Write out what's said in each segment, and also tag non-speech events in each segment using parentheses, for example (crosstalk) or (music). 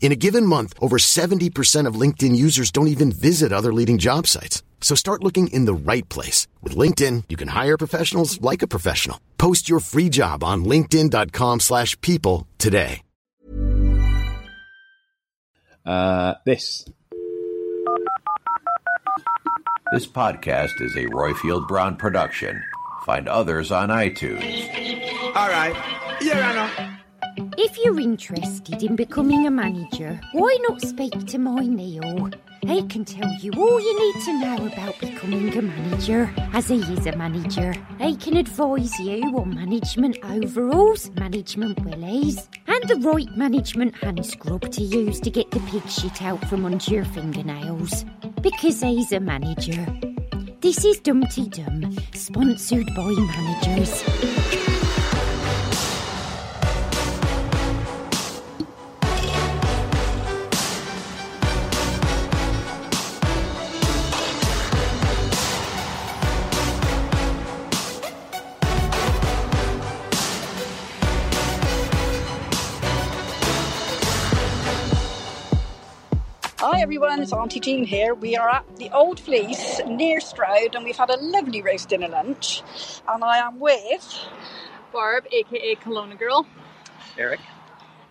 In a given month, over 70% of LinkedIn users don't even visit other leading job sites. So start looking in the right place. With LinkedIn, you can hire professionals like a professional. Post your free job on linkedin.com slash people today. Uh, this. This podcast is a Roifield Brown production. Find others on iTunes. All right. Yeah, I know. If you're interested in becoming a manager, why not speak to my Neil? He can tell you all you need to know about becoming a manager, as he is a manager. He can advise you on management overalls, management willies, and the right management hand scrub to use to get the pig shit out from under your fingernails. Because he's a manager. This is Dumpty Dum, sponsored by managers. Hi everyone, it's Auntie Jean here. We are at the Old Fleece near Stroud and we've had a lovely roast dinner lunch. And I am with Barb, aka Kelowna Girl. Eric.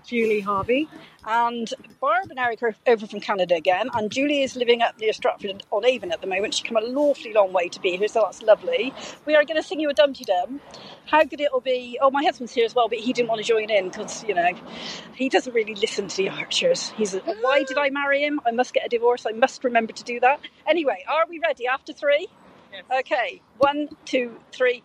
Julie Harvey. And Barb and Eric are over from Canada again. And Julie is living up near Stratford on Avon at the moment. She's come a lawfully long way to be here, so that's lovely. We are going to sing you a Dumpty Dum. How good it'll be. Oh, my husband's here as well, but he didn't want to join in because, you know, he doesn't really listen to the Archers. He's, why did I marry him? I must get a divorce. I must remember to do that. Anyway, are we ready after three? Okay, one, two, three.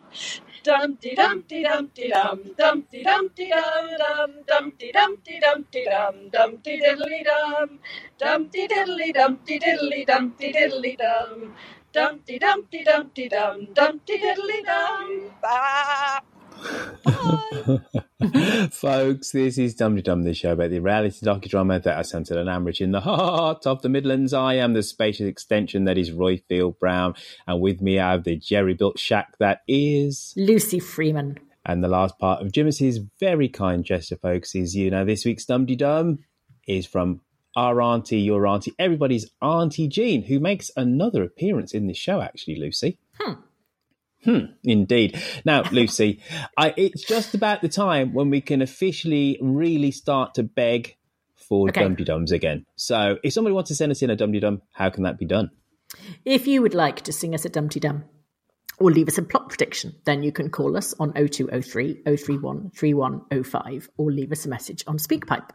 Dumpty dumpty dumpty dum, dumpty dumpty dum dum, dumpty dumpty dumpty dum, dumpty diddly dum, dumpty diddly dumpty diddly dumpty diddly dum, dumpty dumpty dumpty dum, dumpty diddly dum. Bye. (laughs) Folks, this is Dum Dum, the show about the reality docudrama that is centered on Ambridge in the heart of the Midlands. I am the spacious extension that is Roy Field Brown, and with me I have the jerry built shack that is Lucy Freeman. And the last part of Jimmy's very kind gesture, folks, is you know, this week's Dum Dum is from our auntie, your auntie, everybody's Auntie Jean, who makes another appearance in this show, actually, Lucy. Hmm. Hmm, indeed. Now, Lucy, I, it's just about the time when we can officially really start to beg for Okay. Dum Dums again. So, if somebody wants to send us in a Dum Dum, how can that be done? If you would like to sing us a Dumpty Dum or leave us a plot prediction, then you can call us on 0203 031 3105 or leave us a message on SpeakPipe.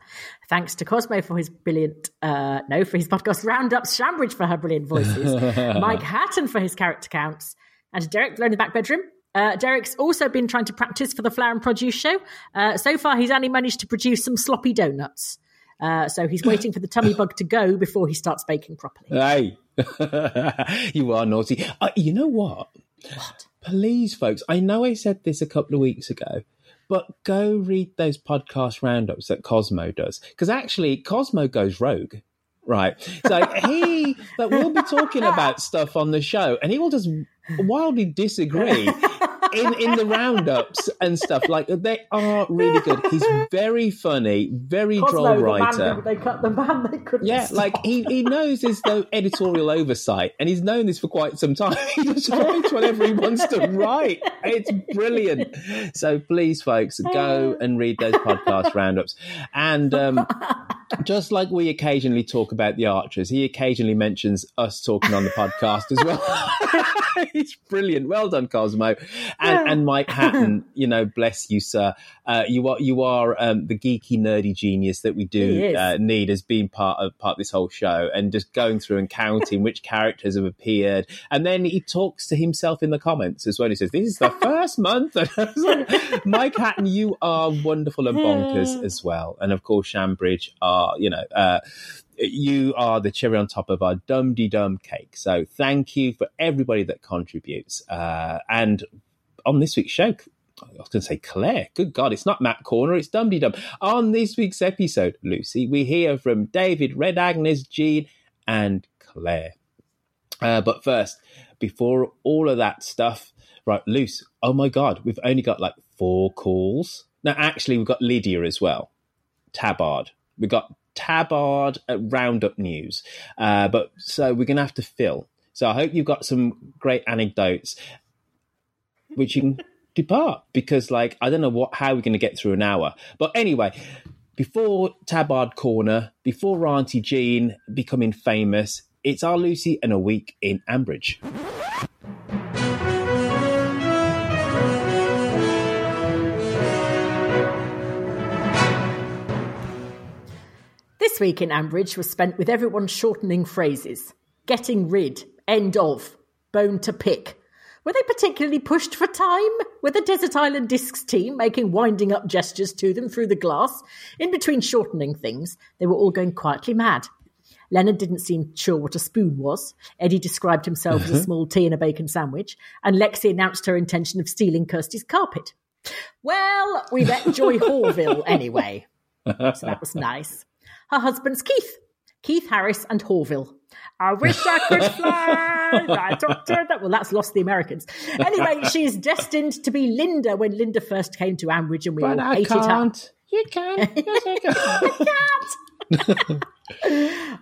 Thanks to Cosmo for his brilliant, uh, no, for his podcast Roundups, Shambridge for her brilliant voices, (laughs) Mike Hatton for his character counts, and Derek below in the back bedroom. Uh, Derek's also been trying to practice for the Flower and Produce show. Uh, so far, he's only managed to produce some sloppy donuts. Uh, so he's (laughs) waiting for the tummy bug to go before he starts baking properly. Hey, (laughs) you are naughty. Uh, you know what? What? Please, folks, I know I said this a couple of weeks ago, but go read those podcast roundups that Cosmo does. Because actually, Cosmo goes rogue. Right. So he, but we'll be talking about (laughs) stuff on the show and he will just wildly disagree (laughs) in, in the roundups and stuff. Like they are really good. He's very funny, very Cosmo, droll the writer. who they cut the man they couldn't Yeah, stop. like he, he knows there's no editorial oversight, and he's known this for quite some time. (laughs) He just writes whatever he wants to write. It's brilliant. So please, folks, go (laughs) and read those podcast roundups. And um, Just like we occasionally talk about the Archers, he occasionally mentions us talking on the podcast as well. (laughs) it's brilliant. Well done, Cosmo, and, and Mike Hatton. (laughs) You know, bless you, sir. Uh, you are you are um, the geeky, nerdy genius that we do uh, need as being part of part of this whole show, and just going through and counting which (laughs) characters have appeared, and then he talks to himself in the comments as well. He says, "This is the first month." (laughs) And I was like, Mike Hatton, you are wonderful and bonkers as well, and of course, Shambridge are you know. Uh, you are the cherry on top of our dum de dum cake. So thank you for everybody that contributes. Uh, and on this week's show, I was going to say Claire. Good God, it's not Matt Corner, it's Dum De Dum. On this week's episode, Lucy, we hear from David, Red Agnes, Jean, and Claire. Uh, but first, before all of that stuff, right, Luce, oh my God, we've only got like four calls. Now, actually, we've got Lydia as well. Tabard. We've got Tabard at Roundup News. Uh, but so we're going to have to fill. So I hope you've got some great anecdotes, which you can (laughs) depart because, like, I don't know what how we're going to get through an hour. But anyway, before Tabard Corner, before Auntie Jean becoming famous, it's our Lucy and a week in Ambridge. This week in Ambridge was spent with everyone shortening phrases. Getting rid, end of, bone to pick. Were they particularly pushed for time? Were the Desert Island Discs team making winding up gestures to them through the glass? In between shortening things, they were all going quietly mad. Leonard didn't seem sure what a spoon was. Eddie described himself as a mm-hmm. small tea and a bacon sandwich. And Lexi announced her intention of stealing Kirsty's carpet. Well, we met Joy (laughs) Horville anyway. So that was (laughs) nice. Her husband's Keith. Keith Harris and Horville. I wish I could (laughs) fly. I talked to that. Well, that's lost the Americans. Anyway, she's destined to be Linda when Linda first came to Ambridge and we all hated her. You can. (laughs) Yes, I can't.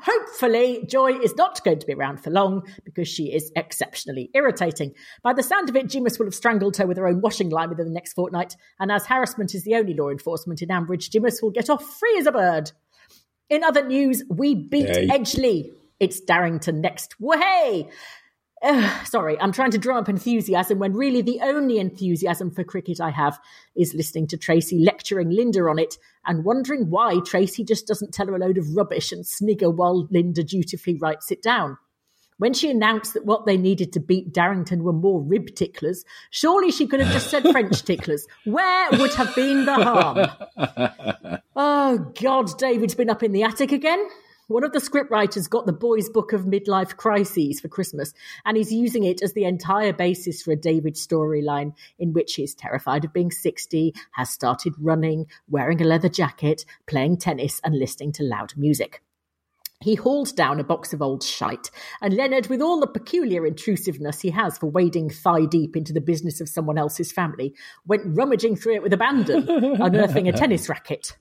Hopefully, Joy is not going to be around for long because she is exceptionally irritating. By the sound of it, Jimus will have strangled her with her own washing line within the next fortnight, and as harassment is the only law enforcement in Ambridge, Jimus will get off free as a bird. In other news, we beat Yay. Edgeley. It's Darrington next. Wahey! Ugh, sorry, I'm trying to drum up enthusiasm when really the only enthusiasm for cricket I have is listening to Tracy lecturing Linda on it and wondering why Tracy just doesn't tell her a load of rubbish and snigger while Linda dutifully writes it down. When she announced that what they needed to beat Darrington were more rib ticklers, surely she could have just said French (laughs) ticklers. Where would have been the harm? (laughs) Oh, God, David's been up in the attic again. One of the scriptwriters got the boys' book of midlife crises for Christmas, and he's using it as the entire basis for a David storyline in which he's terrified of being 60, has started running, wearing a leather jacket, playing tennis, and listening to loud music. He hauled down a box of old shite, and Leonard, with all the peculiar intrusiveness he has for wading thigh deep into the business of someone else's family, went rummaging through it with abandon, unearthing a tennis racket.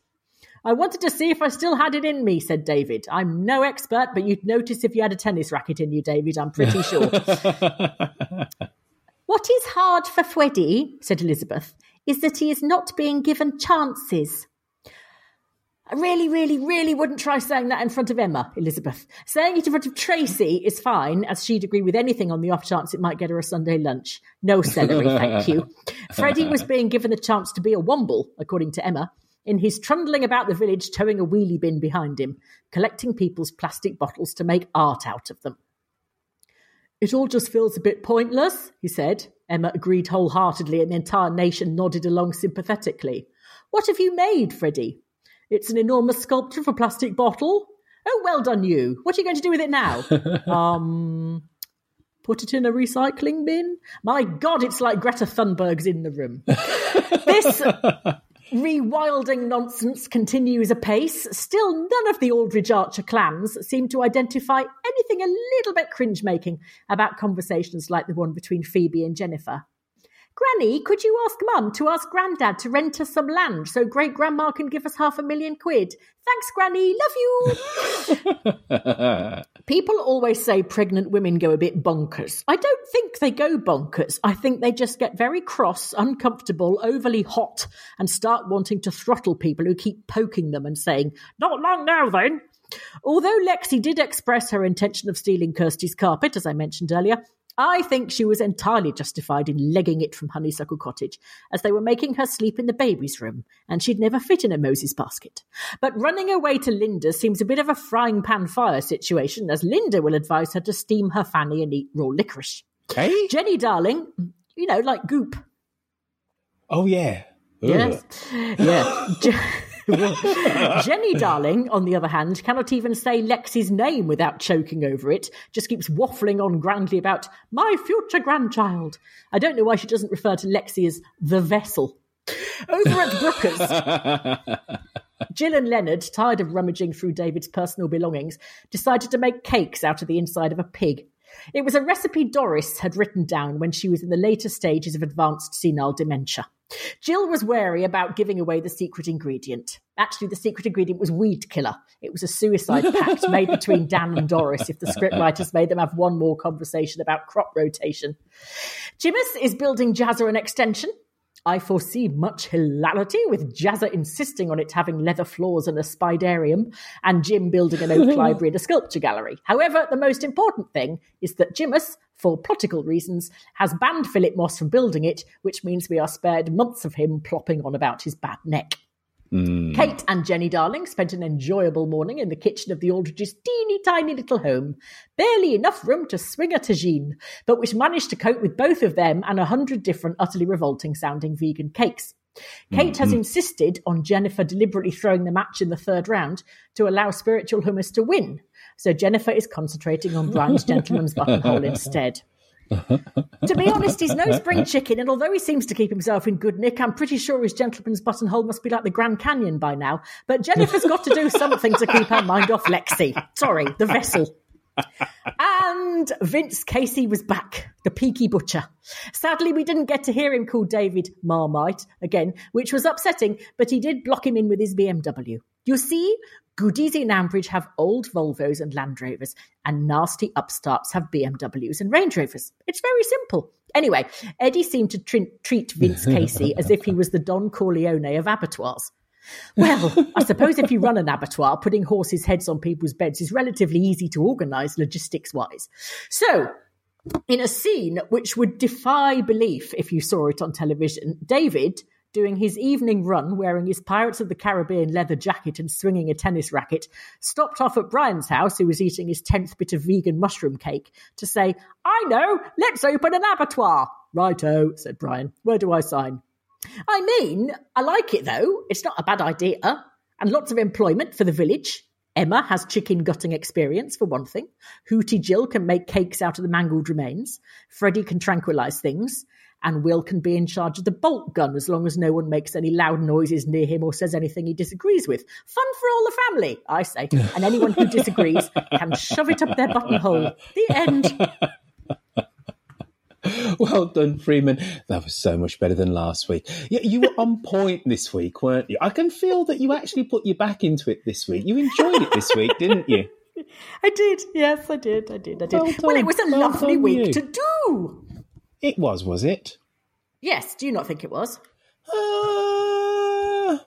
I wanted to see if I still had it in me, said David. I'm no expert, but you'd notice if you had a tennis racket in you, David, I'm pretty sure. (laughs) what is hard for Freddy, said Elizabeth, is that he is not being given chances. I really, really, really wouldn't try saying that in front of Emma, Elizabeth. Saying it in front of Tracy is fine, as she'd agree with anything on the off chance it might get her a Sunday lunch. No celery, thank you. (laughs) Freddie was being given the chance to be a womble, according to Emma, in his trundling about the village towing a wheelie bin behind him, collecting people's plastic bottles to make art out of them. It all just feels a bit pointless, he said. Emma agreed wholeheartedly, and the entire nation nodded along sympathetically. What have you made, Freddie? It's an enormous sculpture of a plastic bottle. Oh, well done, you. What are you going to do with it now? (laughs) um, put it in a recycling bin? My God, it's like Greta Thunberg's in the room. (laughs) this rewilding nonsense continues apace. Still, none of the Aldridge Archer clans seem to identify anything a little bit cringe making about conversations like the one between Phoebe and Jennifer. Granny, could you ask Mum to ask Grandad to rent us some land so Great Grandma can give us half a million quid? Thanks, Granny. Love you. (laughs) People always say pregnant women go a bit bonkers. I don't think they go bonkers. I think they just get very cross, uncomfortable, overly hot, and start wanting to throttle people who keep poking them and saying, Not long now, then. Although Lexi did express her intention of stealing Kirsty's carpet, as I mentioned earlier, I think she was entirely justified in legging it from Honeysuckle Cottage, as they were making her sleep in the baby's room, and she'd never fit in a Moses basket. But running away to Linda seems a bit of a frying pan fire situation, as Linda will advise her to steam her fanny and eat raw licorice. Hey? Jenny Darling, you know, like goop. Oh, yeah. Ugh. Yes. Yeah. (laughs) Je- (laughs) Jenny Darling, on the other hand, cannot even say Lexi's name without choking over it, just keeps waffling on grandly about my future grandchild. I don't know why she doesn't refer to Lexi as the vessel. Over at Brooker's, (laughs) Jill and Leonard, tired of rummaging through David's personal belongings, decided to make cakes out of the inside of a pig. It was a recipe Doris had written down when she was in the later stages of advanced senile dementia. Jill was wary about giving away the secret ingredient. Actually, the secret ingredient was weed killer. It was a suicide pact made between Dan and Doris if the scriptwriters made them have one more conversation about crop rotation. Jimus is building Jazzer an extension. I foresee much hilarity with Jazzer insisting on it having leather floors and a spidarium, and Jim building an oak (laughs) library and a sculpture gallery. However, the most important thing is that Jimus, for practical reasons, has banned Philip Moss from building it, which means we are spared months of him plopping on about his bad neck. Mm. Kate and Jenny Darling spent an enjoyable morning in the kitchen of the Aldridge's teeny tiny little home. Barely enough room to swing a tagine, but which managed to cope with both of them and a hundred different utterly revolting sounding vegan cakes. Mm, Kate has mm. insisted on Jennifer deliberately throwing the match in the third round to allow spiritual hummus to win. So Jennifer is concentrating on (laughs) Brian's gentleman's buttonhole instead. To be honest, he's no spring chicken, and although he seems to keep himself in good nick, I'm pretty sure his gentleman's buttonhole must be like the Grand Canyon by now. But Jennifer's got to do something to keep her mind off Lexi. Sorry, the vessel. And Vince Casey was back, the peaky butcher. Sadly, we didn't get to hear him call David Marmite again, which was upsetting, but he did block him in with his BMW. You see, goodies in Ambridge have old Volvos and Land Rovers, and nasty upstarts have BMWs and Range Rovers. It's very simple. Anyway, Eddie seemed to tr- treat Vince Casey as if he was the Don Corleone of abattoirs. Well, I suppose if you run an abattoir, putting horses' heads on people's beds is relatively easy to organise logistics wise. So, in a scene which would defy belief if you saw it on television, David, doing his evening run wearing his Pirates of the Caribbean leather jacket and swinging a tennis racket, stopped off at Brian's house, who was eating his 10th bit of vegan mushroom cake, to say, I know, let's open an abattoir. Righto, said Brian. Where do I sign? I mean, I like it though. It's not a bad idea. And lots of employment for the village. Emma has chicken gutting experience, for one thing. Hooty Jill can make cakes out of the mangled remains. Freddie can tranquilize things. And Will can be in charge of the bolt gun as long as no one makes any loud noises near him or says anything he disagrees with. Fun for all the family, I say. (laughs) And anyone who disagrees can shove it up their buttonhole. The end. (laughs) (laughs) Well done, Freeman. That was so much better than last week. Yeah, you were on (laughs) point this week, weren't you? I can feel that you actually put your back into it this week. You enjoyed it this week, didn't you? (laughs) I did. Yes, I did. I did. I did. Well Well, it was a Well lovely week you. to do. It was, was it? Yes. Do you not think it was? Uh,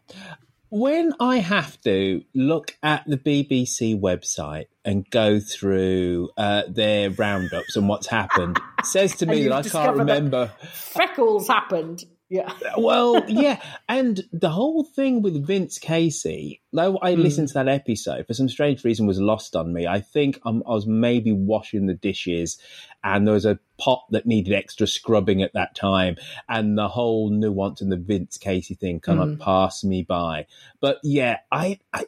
when I have to look at the BBC website and go through uh, their roundups and what's happened, (laughs) says to me that I can't remember. Freckles happened. Yeah. (laughs) well, yeah, and the whole thing with Vince Casey, though I listened to that episode, for some strange reason was lost on me. I think um, I was maybe washing the dishes, and there was a pot that needed extra scrubbing at that time, and the whole nuance and the Vince Casey thing kind of passed me by. But yeah, I, I,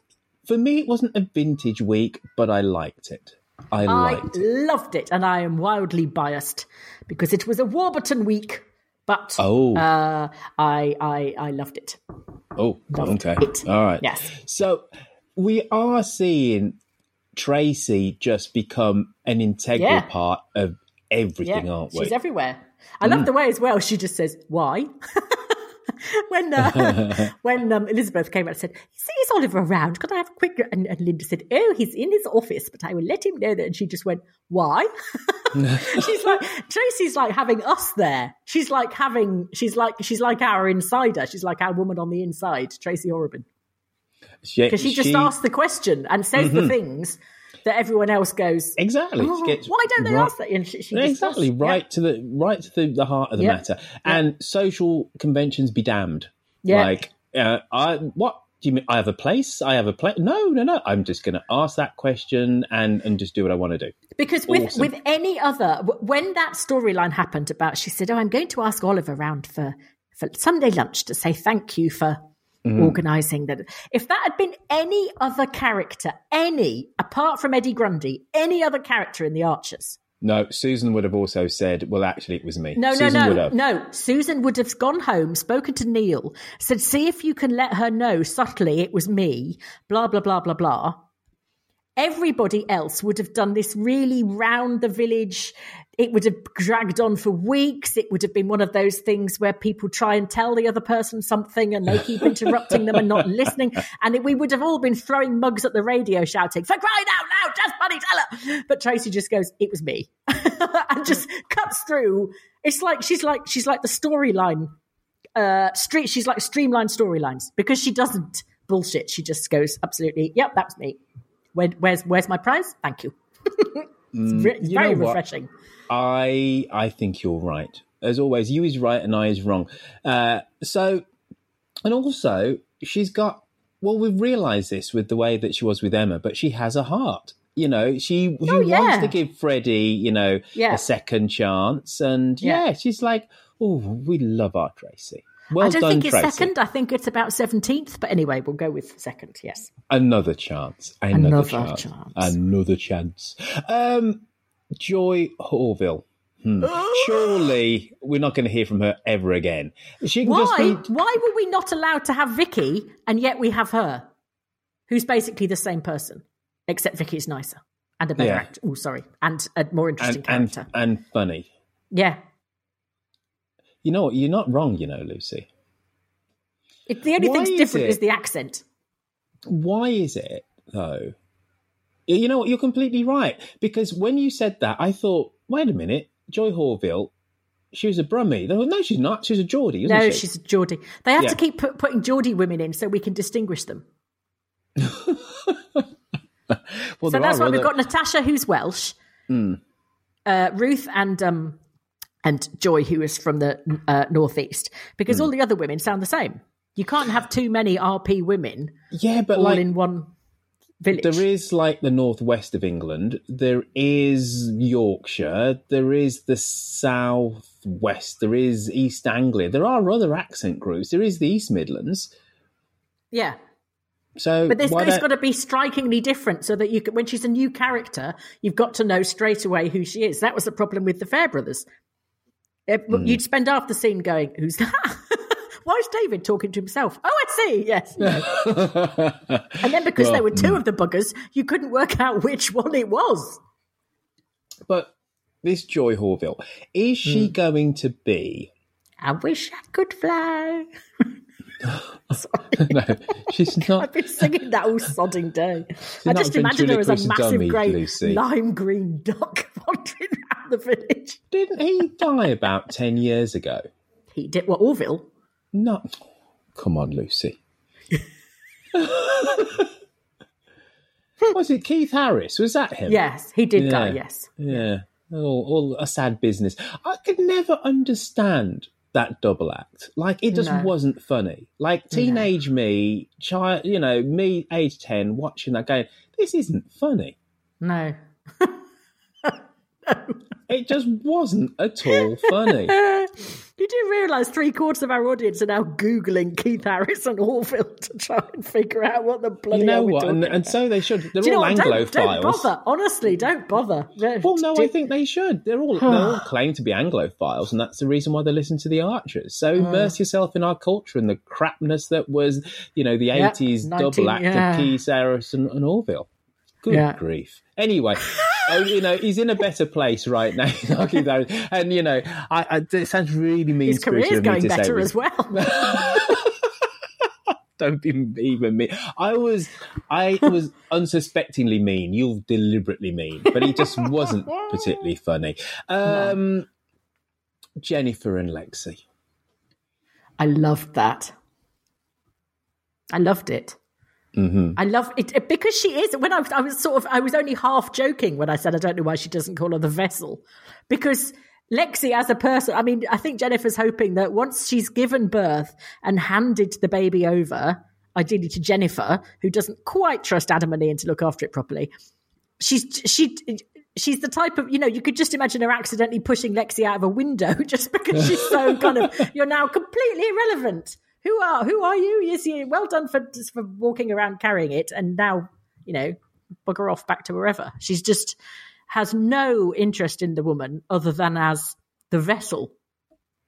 for me, it wasn't a vintage week, but I liked it. I I it. loved it, and I am wildly biased because it was a Warburton week. But Oh. uh, I, I I loved it. Oh, Loved okay. it. All right. Yes. So we are seeing Tracy just become an integral Yeah. part of everything, Yeah, aren't we? she's everywhere. I love the way as well. She just says, "Why?" (laughs) when uh, (laughs) (laughs) when um, Elizabeth came out and said, "Is, is Oliver around? Could I have a quick?" And, and Linda said, "Oh, he's in his office, but I will let him know that." And she just went, "Why?" (laughs) she's like Tracy's like having us there. She's like having she's like she's like our insider. She's like our woman on the inside, Tracy Horrobin, because she just asks the question and says the things that everyone else goes Exactly. "Oh, why don't they right- ask that? And she, she exactly does. right to the right to the, the heart of the Yeah. matter. And social conventions be damned. Yeah. Like, uh, I what do you mean? I have a place. I have a place. No, no, no. I'm just going to ask that question and and just do what I want to do. Because with Awesome. with any other, when that storyline happened about, she said, "Oh, I'm going to ask Oliver round for for Sunday lunch to say thank you for Mm-hmm. organising that." If that had been any other character, any apart from Eddie Grundy, any other character in the Archers, No, Susan would have also said, "Well, actually, it was me." no, Susan no, would no, have. no. Susan would have gone home, spoken to Neil, said, "See if you can let her know subtly it was me." Blah blah blah blah blah. Everybody else would have done this really round the village. It would have dragged on for weeks. It would have been one of those things where people try and tell the other person something and they keep interrupting them and not (laughs) listening. And it, we would have all been throwing mugs at the radio shouting, for crying out loud, just money tell her. But Tracy just goes, it was me. (laughs) and just cuts through. It's like, she's like, she's like the storyline uh, street. She's like streamlined storylines because she doesn't bullshit. She just goes absolutely. Yep, that's me. Where, where's where's my prize? Thank you. (laughs) it's re- Mm, you very refreshing. I I think you're right. As always, you is right and I is wrong. Uh, so, and also she's got. Well, we've realised this with the way that she was with Emma, but she has a heart. You know, she, she Oh, yeah. wants to give Freddie, you know, Yeah. a second chance, and Yeah. yeah, she's like, oh, we love our Tracy. Well I don't done, think it's Tracy. second. I think it's about seventeenth. But anyway, we'll go with second. Yes. Another chance. Another, Another chance. chance. Another chance. Um, Joy Horville. Hmm. (gasps) Surely we're not going to hear from her ever again. She can just Why? be. Why were we not allowed to have Vicky and yet we have her, who's basically the same person, except Vicky's nicer and a better Yeah. actor. Oh, sorry, and a more interesting And, character. and, and funny. yeah. You know what? You're not wrong, you know, Lucy. It, the only Why thing's is different it- is the accent. Why is it, though? You know what? You're completely right. Because when you said that, I thought, wait a minute, Joy Horville, she was a Brummie. They were, No, she's not. She's a Geordie, isn't No, she? she's a Geordie. They have Yeah. to keep put, putting Geordie women in so we can distinguish them. (laughs) Well, so there that's are why we've other- Hmm. got Natasha, who's Welsh, uh, Ruth, and um, and Joy, who is from the uh, northeast, because all the other women sound the same. You can't have too many RP women Yeah, but all like, in one village. There is like the northwest of England. There is Yorkshire. There is the southwest. There is East Anglia. There are other accent groups. There is the East Midlands. yeah, So, but it's don't- got to be strikingly different so that you can, when she's a new character, you've got to know straight away who she is. That was the problem with the Fairbrothers. It- Hmm. You'd spend half the scene going, "Who's that?" (laughs) Why is David talking to himself? Oh, I see. Yes. (laughs) and then because there were two of the buggers, you couldn't work out which one it was. but this Joy Horville is she going to be? I wish I could fly. (laughs) (laughs) no, she's (laughs) not. I've been singing that all sodding day. (laughs) I just imagine her as a massive grey lime green duck wandering around the village. Didn't he die about ten years ago? He did what Orville. No, come on, Lucy. was it Keith Harris? Was that him? Yes, he did die. Yes. Yeah, all, all a sad business. I could never understand that double act. Like it just No. wasn't funny. Like teenage me, child, you know, me, age ten, watching that going. This isn't funny. No. (laughs) (laughs) It just wasn't at all funny. (laughs) You do realise three quarters of our audience are now Googling Keith Harris and Orville to try and figure out what the bloody you know what? And, and so they should. They're Do you know all what? Don't, don't bother. Honestly, don't bother. Well, no, I think they should. They're all they all (sighs) claim to be Anglophiles, and that's the reason why they listen to the Archers. So Hmm. immerse yourself in our culture and the crapness that was, you know, the Yeah, eighties 19 double act yeah. of Keith Harris and, and Orville. Good Yeah. grief. Anyway, (laughs) oh, you know, he's in a better place right now. (laughs) and you know, I, I, it sounds really mean His career's going to better as well. (laughs) (laughs) Don't be even mean. I was, I was unsuspectingly mean. You're deliberately mean, but he just wasn't particularly funny. Um, Jennifer and Lexi. I loved that. I loved it. Mm-hmm. I love it because she is. When I was, I was sort of, I was only half joking when I said I don't know why she doesn't call her the vessel, because Lexi as a person. I mean, I think Jennifer's hoping that once she's given birth and handed the baby over, ideally to Jennifer, who doesn't quite trust Adam and Ian to look after it properly, she's she. She's the type of, you know, you could just imagine her accidentally pushing Lexi out of a window (laughs) just because she's so kind of, you're now completely irrelevant who are who are you? Yes, you well done for for walking around carrying it, and now you know bugger off back to wherever. She's just has no interest in the woman other than as the vessel.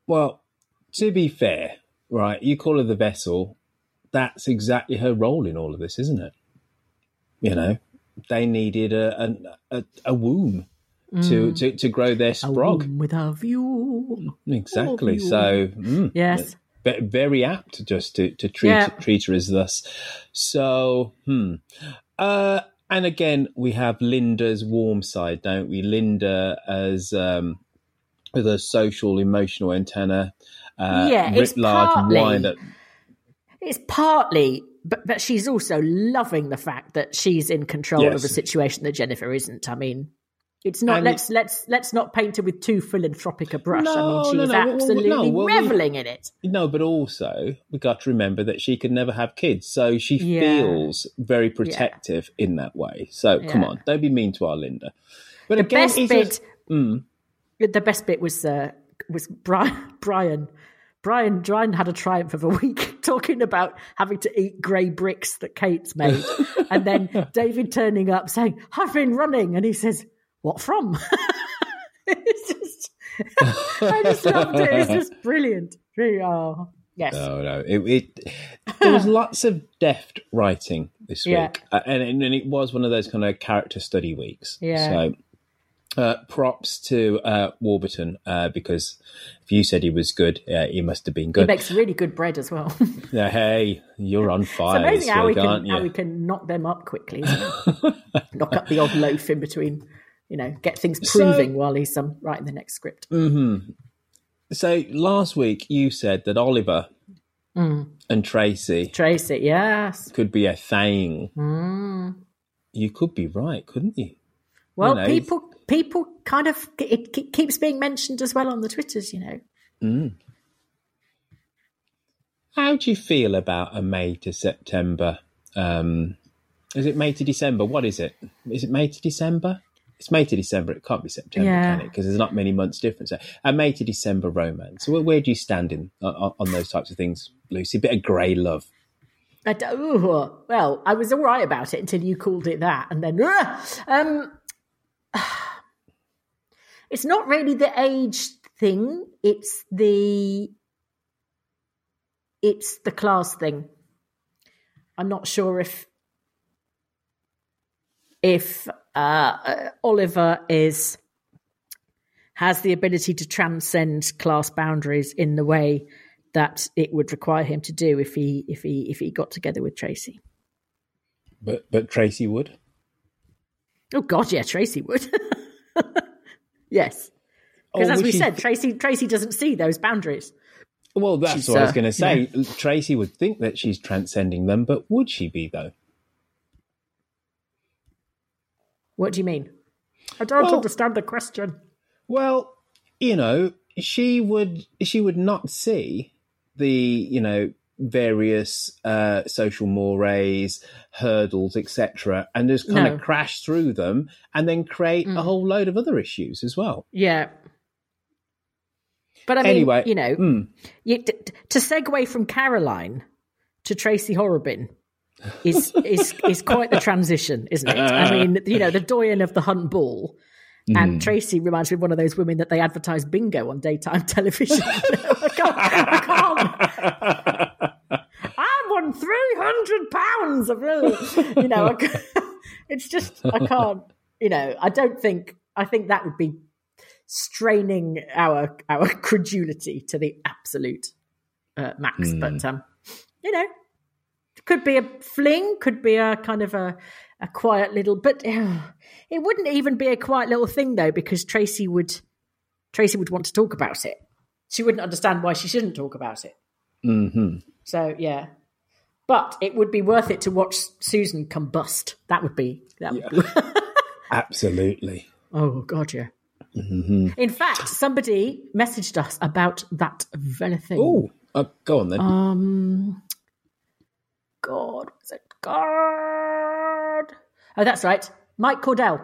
Well, to be fair, right, you call her the vessel. That's exactly her role in all of this, isn't it? You know, they needed a a, a, a womb to, Mm. to to grow their sprog. with a view. Exactly. So mm, Yes. Ve- very apt just to to treat Yeah. treat her as thus. So hmm. Uh, and again, we have Linda's warm side, don't we? Linda as um, with a social emotional antenna. Uh, Yeah, it's large partly- up. It's partly, but but she's also loving the fact that she's in control of a situation that Jennifer isn't. I mean. It's not. And- let's let's let's not paint her with too philanthropic a brush. I mean, she's no, no, well, well, absolutely no, well, we- reveling in it. No, but also we got to remember that she could never have kids, so she Yeah. feels very protective in that way. So come on, don't be mean to our Linda. But the again, best bit, just- mm, the best bit was uh, was Brian. Brian, Brian, Brian had a triumph of a week (laughs) talking about having to eat grey bricks that Kate's made, (laughs) and then David turning up saying, "I've been running," and he says, "What from?" (laughs) it's just, (laughs) I just loved it. It's just brilliant. Really, oh, yes. no, no, it, it there was lots of deft writing this week, Yeah. uh, and, and it was one of those kind of character study weeks. Yeah. So. Uh, props to uh, Warburton uh, because if you said he was good, uh, he must have been good. He makes really good bread as well. (laughs) Yeah, hey, you're on fire, It's amazing how we can how we can knock them up quickly. knock up the odd loaf in between. You know, get things So- proving while he's um, writing the next script. hmm So last week you said that Oliver Mm. and Tracy Tracy, yes. could be a thing. Mm. You could be right, couldn't you? Well, know. people people kind of it ke- keeps being mentioned as well on the twitters. You know, Mm. How do you feel about a May to September? Um, is it May to December? What is it? Is it May to December? It's May to December. It can't be September, Yeah. can it? Because there's not many months difference. A May to December romance. Where, where do you stand in on, on those types of things, Lucy? A bit of grey love. I ooh, well, I was all right about it until you called it that, and then uh, um, (sighs) it's not really the age thing; it's the it's the class thing. I'm not sure if if uh, uh, Oliver is has the ability to transcend class boundaries in the way that it would require him to do if he if he if he got together with Tracy. But but Tracy would. Oh God, yeah, Tracy would. (laughs) yes, because Oh, as we said, Tracy Tracy doesn't see those boundaries. Well, that's She's, what I was uh, going to say. Tracy would think that she's transcending them, but would she be though? What do you mean? I don't Well- understand the question. Well, you know, she would she would not see the you know various uh, social mores, hurdles, etc., and just kind No. of crash through them, and then create a Mm. whole load of other issues as well. Yeah. But I mean, Anyway, you know, mm. you, t- t- to segue from Caroline to Tracy Horrobin is is is quite the transition, isn't it? I mean, you know, the doyen of the Hunt Ball. And Mm. Tracy reminds me of one of those women that they advertise bingo on daytime (laughs) television. (laughs) I can't, I can't. I won three hundred pounds of, you know. I (laughs) it's just I can't. you know, I don't think I think that would be straining our our credulity to the absolute uh, max. Hmm. But um, you know, could be a fling, could be a kind of a a quiet little. But (sighs) it wouldn't even be a quiet little thing though, because Tracy would Tracy would want to talk about it. She wouldn't understand why she shouldn't talk about it. hmm So yeah. But it would be worth it to watch Susan combust. That would be that. Would be, (laughs) Absolutely. oh god, yeah. hmm In fact, somebody messaged us about that very thing. Oh, uh, go on then. Um, God, was it God? Oh, that's right. Mike Cordell,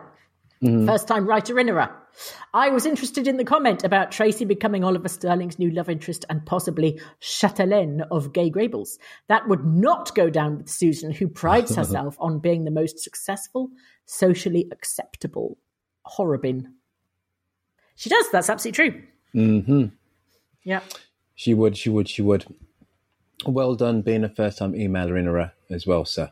Mhm. first time writer innerer. I was interested in the comment about Tracy becoming Oliver Sterling's new love interest and possibly chatelaine of Grey Gables. That would not go down with Susan, who prides (laughs) herself on being the most successful, socially acceptable Horrobin. She does. That's absolutely true. Mm-hmm. Yeah. She would, she would, she would. Well done being a first time emailer in her as well, sir.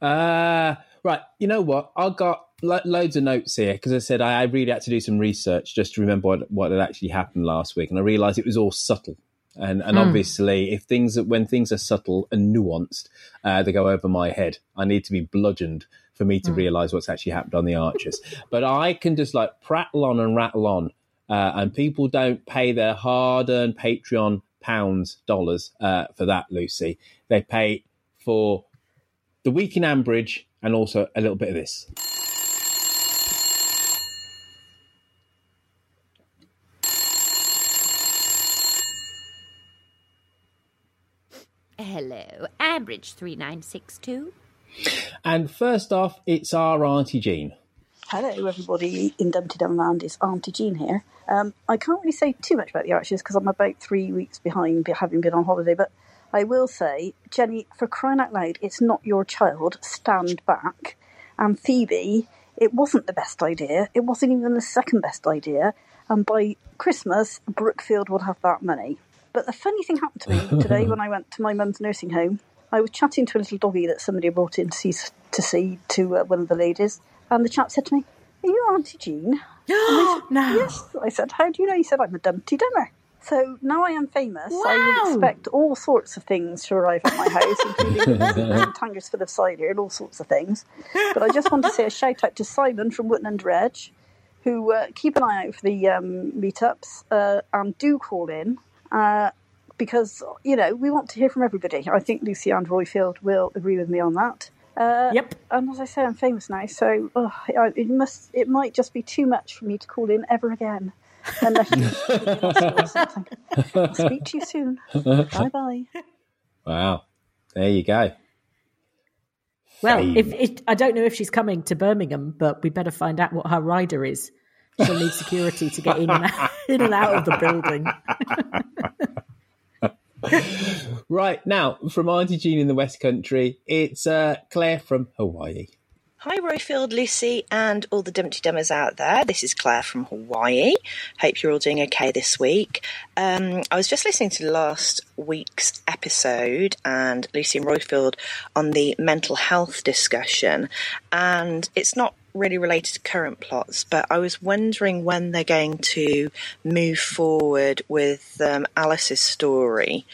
Uh, right, you know what? I've got lo- loads of notes here because I said I, I really had to do some research just to remember what, what had actually happened last week. And I realised it was all subtle. And, and Hmm. obviously, if things when things are subtle and nuanced, uh, they go over my head. I need to be bludgeoned for me to Hmm. realise what's actually happened on the Archers. (laughs) but I can just like prattle on and rattle on uh, and people don't pay their hard-earned Patreon pounds, dollars uh, for that, Lucy. They pay for the week in Ambridge and also a little bit of this. Hello, Ambridge 3962. And first off, it's our Auntie Jean. Hello, everybody in Dumpty Dum Land. It's Auntie Jean here. Um, I can't really say too much about the Archers because I'm about three weeks behind, having been on holiday. But I will say, Jenny, for crying out loud, it's not your child. Stand back. And Phoebe, it wasn't the best idea. It wasn't even the second best idea. And by Christmas, Brookfield would have that money. But the funny thing happened to me today (laughs) when I went to my mum's nursing home. I was chatting to a little doggy that somebody brought in to see to see to uh, one of the ladies, and the chap said to me, "Are you Auntie Jean?" (gasps) no. Yes. I said, "How do you know?" He said, "I'm a Dumpty Dummer." So now I am famous. Wow. I would expect all sorts of things to arrive at my house, (laughs) including tangers full of cider and all sorts of things. But I just want to say a shout out to Simon from Wotton Under Edge, who uh, keep an eye out for the um, meetups uh, and do call in. Uh, because you know we want to hear from everybody. I think Lucy and Roifield will agree with me on that. Uh, yep. And as I say, I'm famous now, so oh, it must. It might just be too much for me to call in ever again. Unless you (laughs) give me an Oscar or something. I'll speak to you soon. Bye bye. Wow. There you go. Well, Fame. if, if I don't know if she's coming to Birmingham, but we better find out what her rider is. She'll need security to get in and out, in and out of the building. (laughs) Right, now, from Auntie Jean in the West Country, it's uh, Claire from Hawaii. Hi, Roifield, Lucy, and all the Dumpty Dummers out there. This is Claire from Hawaii. Hope you're all doing okay this week. Um, I was just listening to last week's episode and Lucy and Roifield on the mental health discussion, and it's not really related to current plots, but I was wondering when they're going to move forward with um, Alice's story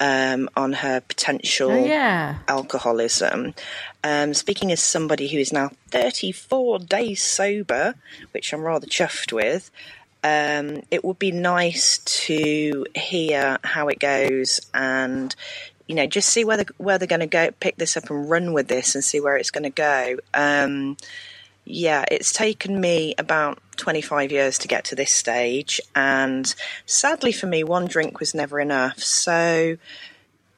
um, on her potential Oh, yeah. alcoholism. Um, speaking as somebody who is now 34 days sober, which I'm rather chuffed with, um, it would be nice to hear how it goes and you know just see where they're, where they're going to go pick this up and run with this and see where it's going to go um, yeah it's taken me about 25 years to get to this stage and sadly for me one drink was never enough so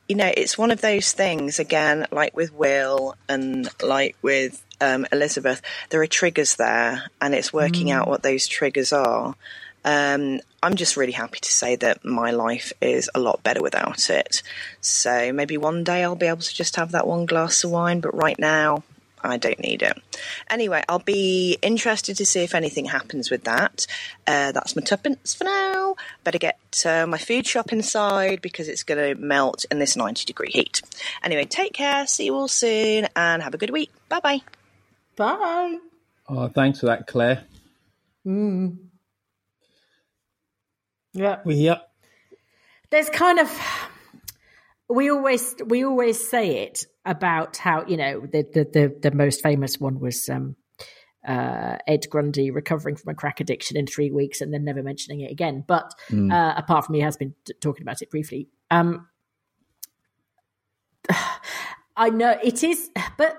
you know, it's one of those things, again, like with Will and like with um, Elizabeth, there are triggers there, and it's working Mm. out what those triggers are. Um, I'm just really happy to say that my life is a lot better without it. So maybe one day I'll be able to just have that one glass of wine, but right now, I don't need it. Anyway, I'll be interested to see if anything happens with that. Uh, that's my tuppence for now. Better get uh, my food shop inside because it's going to melt in this 90 degree heat. Anyway, take care, see you all soon, and have a good week. Bye bye. Bye. Oh, thanks for that, Claire. Mm. Yeah. Yep. There's kind of we always we always say it about how you know the the the, the most famous one was um, uh, Ed Grundy recovering from a crack addiction in three weeks and then never mentioning it again. But Mm. uh, apart from he has been t- talking about it briefly. Um, (sighs) I know it is, but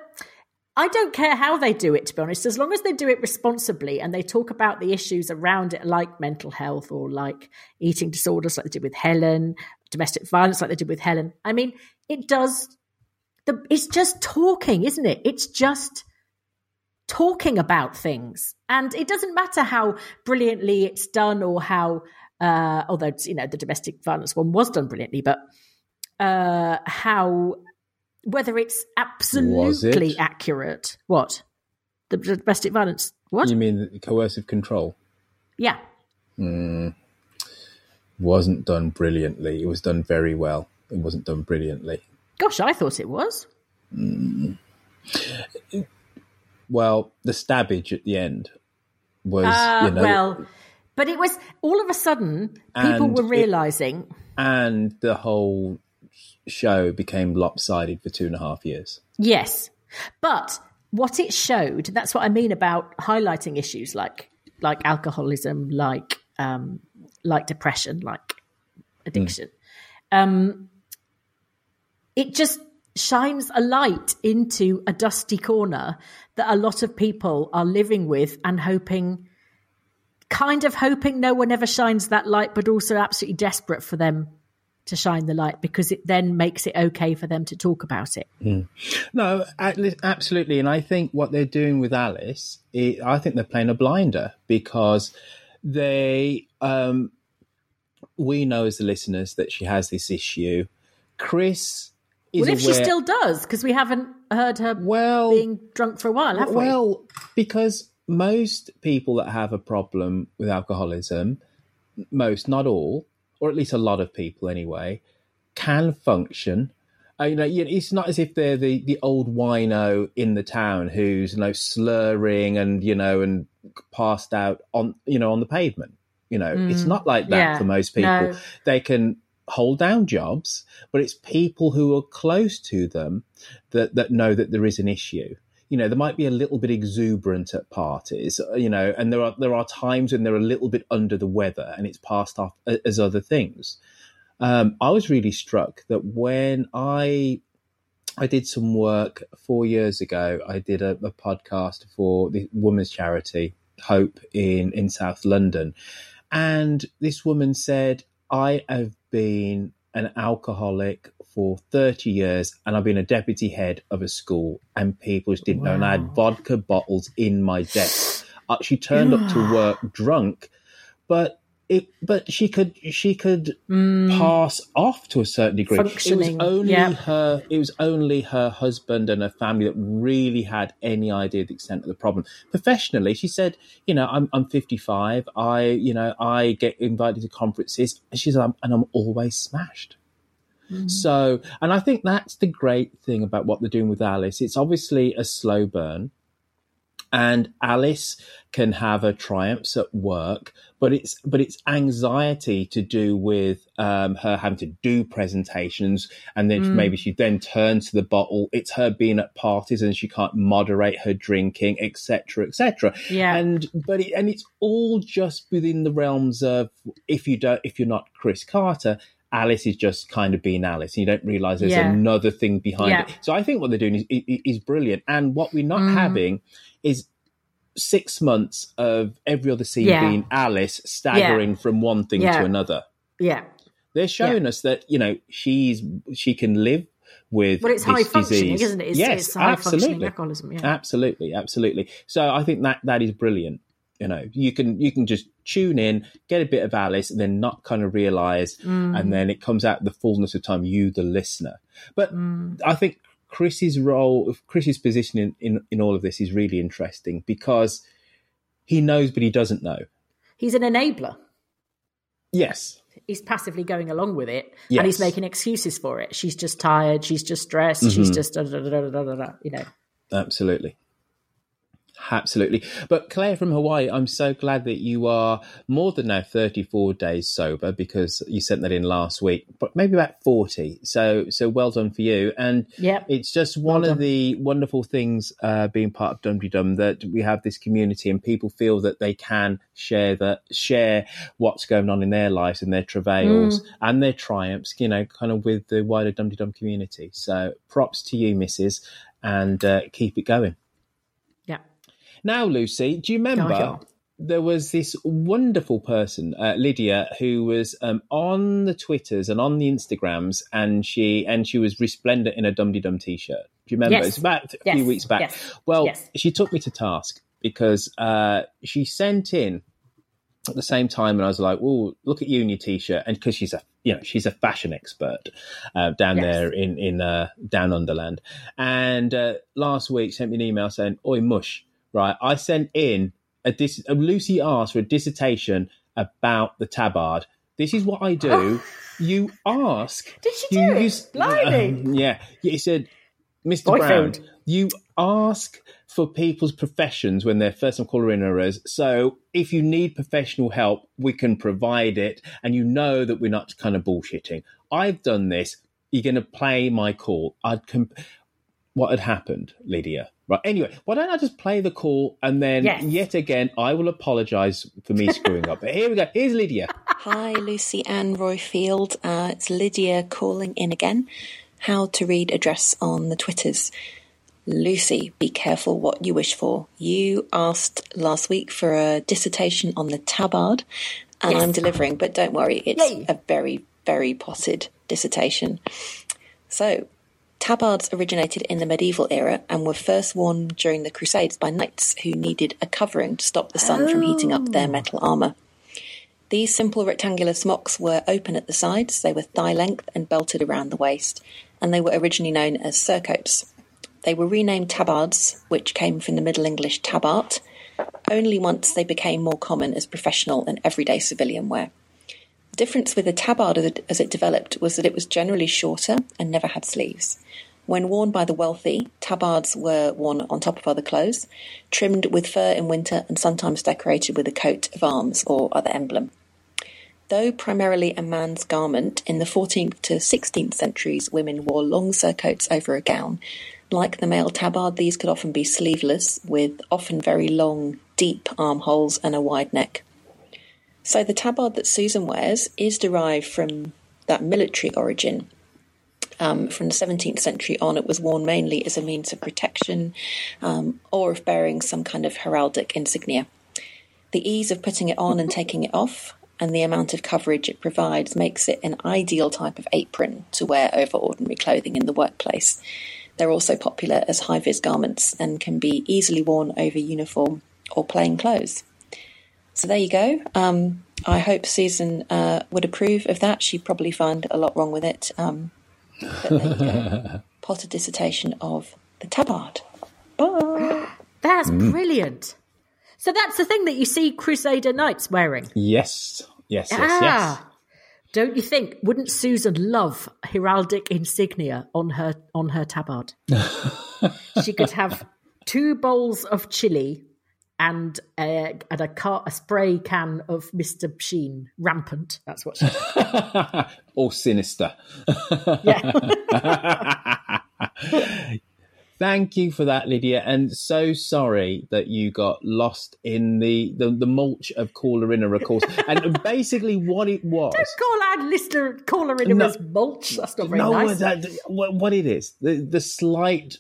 I don't care how they do it, to be honest, as long as they do it responsibly and they talk about the issues around it, like mental health or like eating disorders, like they did with Helen, domestic violence, like they did with Helen. I mean, it does. The, it's just talking, isn't it? It's just talking about things, and it doesn't matter how brilliantly it's done or how, uh, although you know the domestic violence one was done brilliantly, but uh, how whether it's absolutely it? accurate. What the domestic violence? What? You mean coercive control? Yeah. Mm, wasn't done brilliantly. It was done very well. It wasn't done brilliantly. Gosh, I thought it was. Mm. Well, the stabbage at the end was, Uh, you know, well, but it was all of a sudden people were it- realizing. and the whole show became lopsided for two and a half years. Yes. But what it showed, that's what I mean about highlighting issues like like alcoholism, like um, like depression, like addiction. Um, it just shines a light into a dusty corner that a lot of people are living with and hoping kind of hoping no one ever shines that light, but also absolutely desperate for them to shine the light because it then makes it okay for them to talk about it. Mm. No, absolutely. And I think what they're doing with Alice, I think they're playing a blinder because they, um, we know as the listeners that she has this issue. Chris is well, if she still does, because we haven't heard her well, being drunk for a while, have we? Well, because most people that have a problem with alcoholism, most, not all, or at least a lot of people anyway, can function. Uh, you know, it's not as if they're the, the old wino in the town who's you know slurring and you know and passed out on you know on the pavement. You know, it's Mm, not like that yeah, for most people. no. They can hold down jobs, but it's people who are close to them that that know that there is an issue. You know, there might be a little bit exuberant at parties, uh, you know, and there are there are times when they're a little bit under the weather, and it's passed off as other things. Um, I was really struck that when I I did some work four years ago. I did a, a podcast for the women's charity Hope in in South London, and this woman said, "I have been an alcoholic for 30 years and I've been a deputy head of a school and people just didn't know and I had vodka bottles in my desk. Uh, she turned up to work drunk, but it, but she could she could pass off to a certain degree. It was only yeah. her it was only her husband and her family that really had any idea of the extent of the problem. Professionally, she said, you know, I'm I'm 55. I you know I get invited to conferences, and she's um, and I'm always smashed. So, and I think that's the great thing about what they're doing with Alice. It's obviously a slow burn, and Alice can have her triumphs at work, but it's but it's anxiety to do with um, her having to do presentations, and then Mm. maybe she then turns to the bottle. It's her being at parties and she can't moderate her drinking, etc., etc. Yeah. and but it, and it's all just within the realms of if you don't if you're not Chris Carter. Alice is just kind of being Alice. You don't realize there's Yeah. another thing behind Yeah. it. So I think what they're doing is, is, is brilliant. And what we're not Mm. having is six months of every other scene Yeah. being Alice staggering from one thing to another. Yeah. They're showing us that you know she's she can live with Well, it's high functioning, disease. isn't it? It's, yes, it's high functioning absolutely, alcoholism. Yeah. absolutely, absolutely. So I think that that is brilliant. You know, you can you can just tune in, get a bit of Alice, and then not kind of realize, Mm. and then it comes out the fullness of time. You, the listener, but Mm. I think Chris's role, Chris's position in, in in all of this is really interesting because he knows, but he doesn't know. He's an enabler. Yes, He's passively going along with it, Yes. and he's making excuses for it. She's just tired. She's just stressed. She's Mhm. just da, da, da, you know. absolutely. Absolutely. But Claire from Hawaii, I'm so glad that you are more than now 34 days sober because you sent that in last week, but maybe about 40. So, so well done for you. And Yep. it's just one of the wonderful things uh, being part of Dum Dum that we have this community and people feel that they can share that share what's going on in their lives and their travails and their triumphs, you know, kind of with the wider Dum Dum community. So props to you, Mrs. And uh, keep it going. Now, Lucy, do you remember there was this wonderful person, uh, Lydia, who was um, on the Twitters and on the Instagrams, and she and she was resplendent in a Dum Dum t-shirt. Do you remember? Yes. It's about a Yes. few weeks back. Yes. Well, she took me to task because uh, she sent in at the same time, and I was like, "Oh, look at you in your t-shirt," and because she's a you know she's a fashion expert uh, down Yes. there in in uh, down underland, and uh, last week sent me an email saying, "Oi, mush." Right, I sent in a dis- Lucy asked for a dissertation about the tabard. This is what I do. (laughs) You ask. Did she you do it? use- Blimey. (laughs) yeah, he said, Mr. Brown, you ask for people's professions when they're first time caller in errors. So if you need professional help, we can provide it. And you know that we're not kind of bullshitting. I've done this. You're going to play my call. I'd comp- what had happened, Lydia? Right. Anyway, why don't I just play the call and then Yes. yet again I will apologise for me screwing up. But here we go. Here's Lydia. Hi, Lucy Ann Roifield. Uh, it's Lydia calling in again. How to read address on the Twitters. Lucy, be careful what you wish for. You asked last week for a dissertation on the tabard, and Yes. I'm delivering, but don't worry, it's Yay. a very, very potted dissertation. So, tabards originated in the medieval era and were first worn during the Crusades by knights who needed a covering to stop the sun from heating up their oh. metal armour. These simple rectangular smocks were open at the sides, they were thigh length and belted around the waist, and they were originally known as surcoats. They were renamed tabards, which came from the Middle English tabart, only once they became more common as professional and everyday civilian wear. Difference with the tabard as it- as it developed was that it was generally shorter and never had sleeves. When worn by the wealthy, tabards were worn on top of other clothes, trimmed with fur in winter and sometimes decorated with a coat of arms or other emblem. Though primarily a man's garment, in the 14th to 16th centuries, women wore long surcoats over a gown. Like the male tabard, these could often be sleeveless, with often very long, deep armholes and a wide neck. So the tabard that Susan wears is derived from that military origin. Um, from the 17th century on, it was worn mainly as a means of protection um, or of bearing some kind of heraldic insignia. The ease of putting it on and taking it off, and the amount of coverage it provides, makes it an ideal type of apron to wear over ordinary clothing in the workplace. They're also popular as high vis garments and can be easily worn over uniform or plain clothes. So there you go. Um, I hope Susan uh, would approve of that. She'd probably find a lot wrong with it. Um, but there you go. (laughs) Potter dissertation of the tabard. Bye. (gasps) That's Mm. brilliant. So that's the thing that you see Crusader Knights wearing. Yes. Yes, yes, ah, yes. don't you think? Wouldn't Susan love heraldic insignia on her on her tabard? (laughs) she could have two bowls of chili and a, and a, car, a spray can of Mister Sheen rampant. That's what she. (laughs) or sinister. (laughs) (laughs) Thank you for that, Lydia, and so sorry that you got lost in the the, the mulch of caller inner, of course. and basically, what it was. Don't Call our listener, call her in No. as mulch. That's not very no, nice. that, what, what it is, the, the slight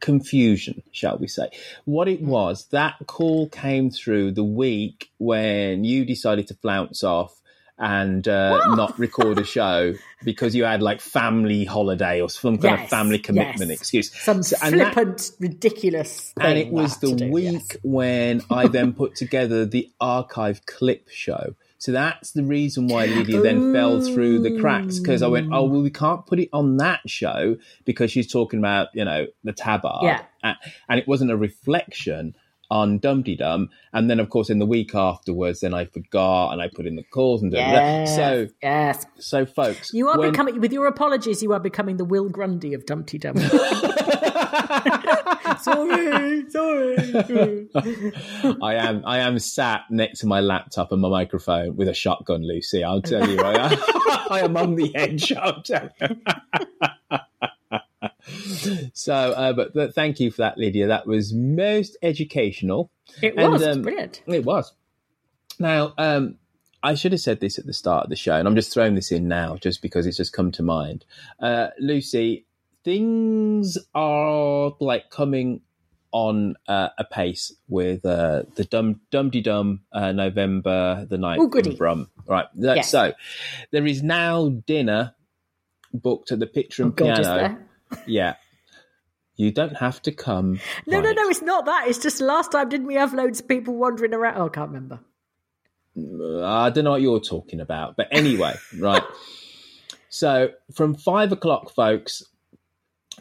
confusion, shall we say. What it was, that call came through the week when you decided to flounce off and uh, not record a show because you had like family holiday or some kind of family commitment yes. excuse. Some So- and that- flippant, ridiculous. And it was the do, week yes. when I then put together the archive clip show. So that's the reason why Lydia then fell through the cracks because I went, oh well, we can't put it on that show because she's talking about you know the tabard, Yeah. A- and it wasn't a reflection on Dum Dum, and then of course in the week afterwards, then I forgot and I put in the calls and. Yes, so yes. so folks, You are when- becoming, with your apologies, you are becoming the Will Grundy of Dumpty Dum. (laughs) (laughs) sorry, sorry. (laughs) I am I am sat next to my laptop and my microphone with a shotgun, Lucy. I'll tell you, I am, (laughs) I am on the edge. I'll tell you. (laughs) so, uh, but, but thank you for that, Lydia. That was most educational. It And, was um, brilliant. It was. Now, um, I should have said this at the start of the show, and I'm just throwing this in now just because it's just come to mind. Uh, Lucy, things are like coming on uh, a pace with uh, the Dum Dum De Dum uh, November the 9th Ooh, goody. Brum. Right. Yes. So there is now dinner booked at the Pitcher and Oh, Piano. there? (laughs) Yeah. You don't have to come. No, no, no, it's not that. It's just last time, didn't we have loads of people wandering around? Oh, I can't remember. I don't know what you're talking about, but anyway, (laughs) right. So from five o'clock, folks,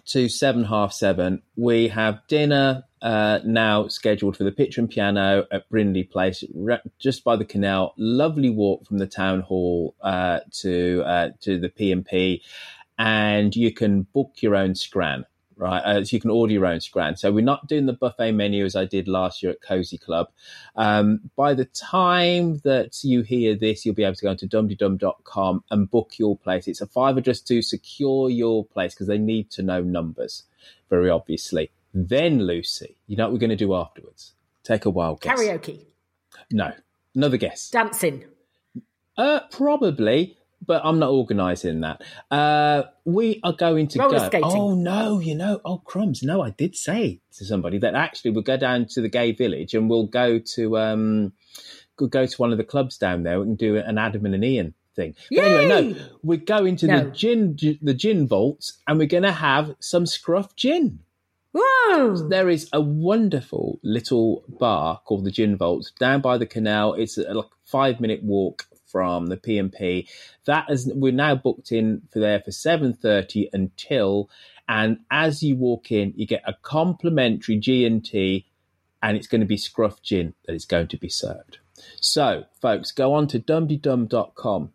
to seven half seven, we have dinner uh, now scheduled for the Pitcher and Piano at Brindley Place, re- just by the canal. Lovely walk from the town hall uh, to uh, to the P and P, and you can book your own scran. Right, uh, so you can order your own scran. So we're not doing the buffet menu as I did last year at Cosy Club. Um, by the time that you hear this, you'll be able to go into dumdydum.com and book your place. It's a fiver just to secure your place because they need to know numbers, very obviously. Then, Lucy, you know what we're going to do afterwards? Take a wild guess. Karaoke, No, another guess. dancing. Uh, probably, but I'm not organising that. Uh, we are going to Roller go. skating. Oh no, you know, oh crumbs. No, I did say to somebody that actually we'll go down to the gay village and we'll go to um, we'll go to one of the clubs down there. We can do an Adam and an Ian thing. But anyway, no, we're going to No. the gin the gin vaults and we're going to have some scruff gin. Whoa! There is a wonderful little bar called the Gin Vault down by the canal. It's a like five minute walk from the P&P. That is we're now booked in for there for seven thirty until. And as you walk in, you get a complimentary G and T, and it's going to be scruff gin that is going to be served. So, folks, go on to dumdydum.com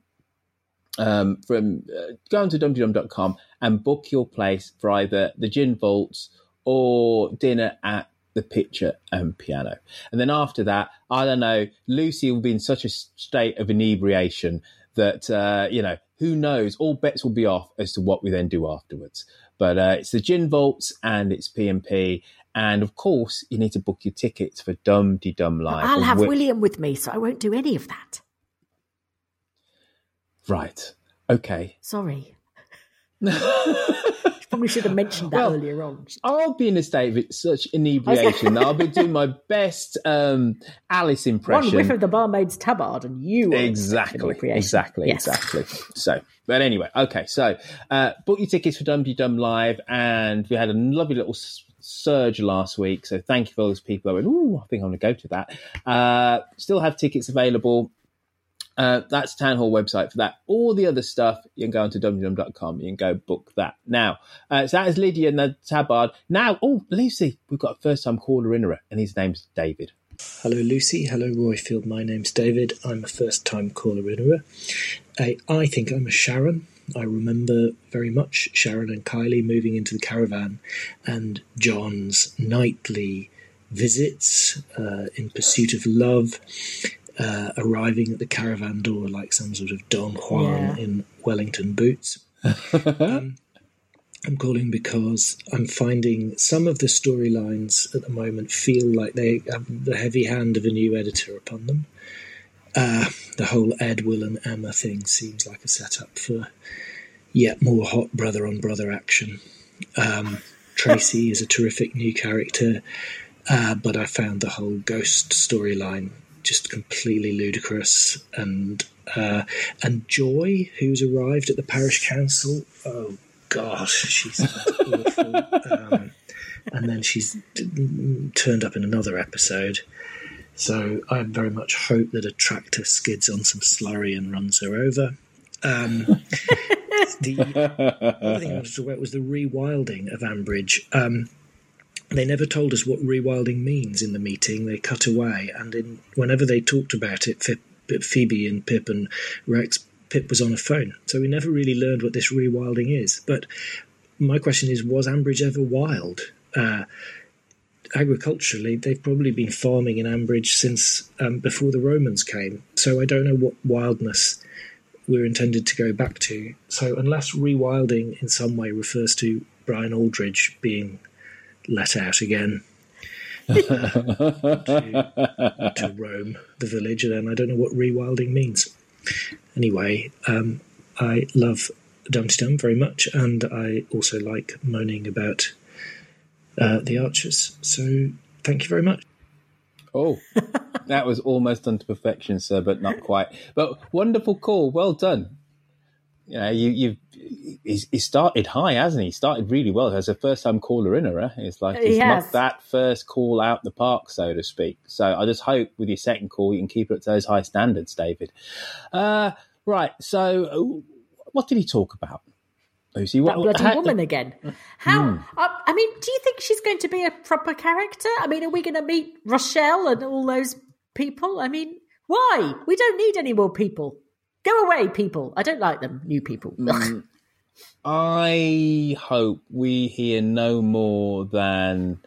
um, from uh, go on to dumdydum.com and book your place for either the gin vaults or dinner at the Pitcher and Piano. And then after that, I don't know, Lucy will be in such a state of inebriation that, uh, you know, who knows? All bets will be off as to what we then do afterwards. But uh, it's the gin vaults and it's P&P. Of course, you need to book your tickets for Dum De Dum Live. I'll have William with me, so I won't do any of that. Right. Okay. Sorry. (laughs) Probably should have mentioned that Well, earlier on. I'll be in a state of such inebriation. that I'll be doing my best um, Alice One impression. whiff of the barmaid's tabard, and you exactly, exactly, Yes. exactly. So, but anyway, okay. So, uh, book your tickets for Dum Dum Live, and we had a lovely little s- surge last week. So, thank you for all those people that went. Oh, I think I'm going to go to that. Uh, still have tickets available. Uh, that's Town Hall website for that. All the other stuff, you can go onto www.com. You can go book that. Now, uh, so that is Lydia and the Tabard. Now, oh, Lucy, we've got a first time caller in her, and his name's David. Hello, Lucy. Hello, Roifield. My name's David. I'm a first time caller in I, I think I'm a Sharon. I remember very much Sharon and Kylie moving into the caravan and John's nightly visits uh, in pursuit of love, uh, arriving at the caravan door like some sort of Don Juan Yeah. in Wellington boots. (laughs) um, I'm calling because I'm finding some of the storylines at the moment feel like they have the heavy hand of a new editor upon them. Uh, the whole Ed, Will, and Emma thing seems like a setup for yet more hot brother on brother action. Um, (laughs) Tracy is a terrific new character, uh, but I found the whole ghost storyline just completely ludicrous. And uh, and Joy, who's arrived at the parish council, oh gosh, she's awful. (laughs) Um, and then she's turned up in another episode. So I very much hope that a tractor skids on some slurry and runs her over. Um, (laughs) the other thing I wanted to talk about was the rewilding of Ambridge. Um, they never told us what rewilding means in the meeting. They cut away, and in, whenever they talked about it, Phoebe and Pip and Rex, Pip was on a phone, so we never really learned what this rewilding is. But my question is, was Ambridge ever wild? Uh, agriculturally, they've probably been farming in Ambridge since um, before the Romans came. So I don't know what wildness we're intended to go back to. So unless rewilding in some way refers to Brian Aldridge being let out again (laughs) to, to roam the village, then I don't know what rewilding means. Anyway, um, I love Dumpty Dum very much, and I also like moaning about uh, the archers. So thank you very much. Oh, that was almost done to perfection, sir, but not quite. But wonderful call, well done. You know, you you he started high, hasn't he? he? Started really well as a first time caller in her. It's like he's yes. not that first call out the park, so to speak. So I just hope with your second call you can keep it to those high standards, David. Uh, right. So what did he talk about? Lucy, what, that bloody how, woman again. How? Mm. I, I, mean, do you think she's going to be a proper character? I mean, are we going to meet Rochelle and all those people? I mean, why? We don't need any more people. Go away, people. I don't like them, new people. Mm. I hope we hear no more than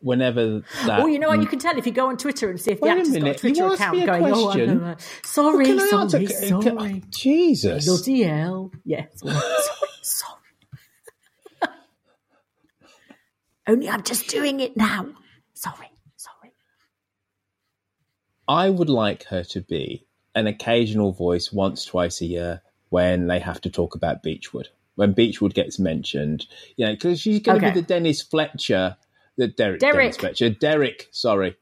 whenever that. Oh, you know what? You can tell if you go on Twitter and see if the actor's got a Twitter account going. Question. Oh, sorry, sorry, sorry. Jesus, bloody hell! Yes, (laughs) sorry, sorry. (laughs) Only I'm just doing it now. Sorry, sorry. I would like her to be an occasional voice once, twice a year when they have to talk about Beechwood. When Beechwood gets mentioned, you know, because she's going to okay. be the Dennis Fletcher, the Derek, Derek. Dennis Fletcher, Derek, sorry,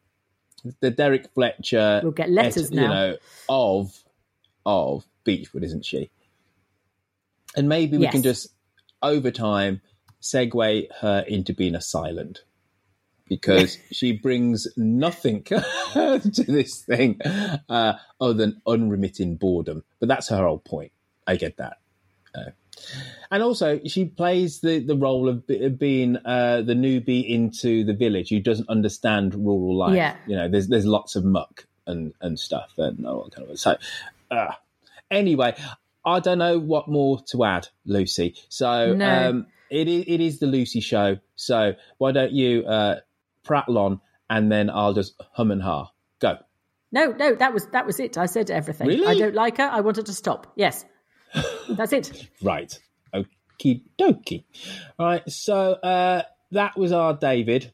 the Derek Fletcher. We'll get letters et, now. You know, of of Beechwood, isn't she? And maybe we yes. can just over time segue her into being a silent because (laughs) she brings nothing (laughs) to this thing uh, other than unremitting boredom. But that's her whole point. I get that. Uh, and also, she plays the, the role of, of being uh, the newbie into the village who doesn't understand rural life. Yeah. You know, there's there's lots of muck and, and stuff and all kind of so. Uh, anyway, I don't know what more to add, Lucy. So no. um, it is it is the Lucy show. So why don't you uh, prattle on, and then I'll just hum and ha. Go. No, no, that was that was it. I said everything. Really? I don't like her. I wanted to stop. Yes, (laughs) that's it. right. Okie dokie. All right. So uh, that was our David.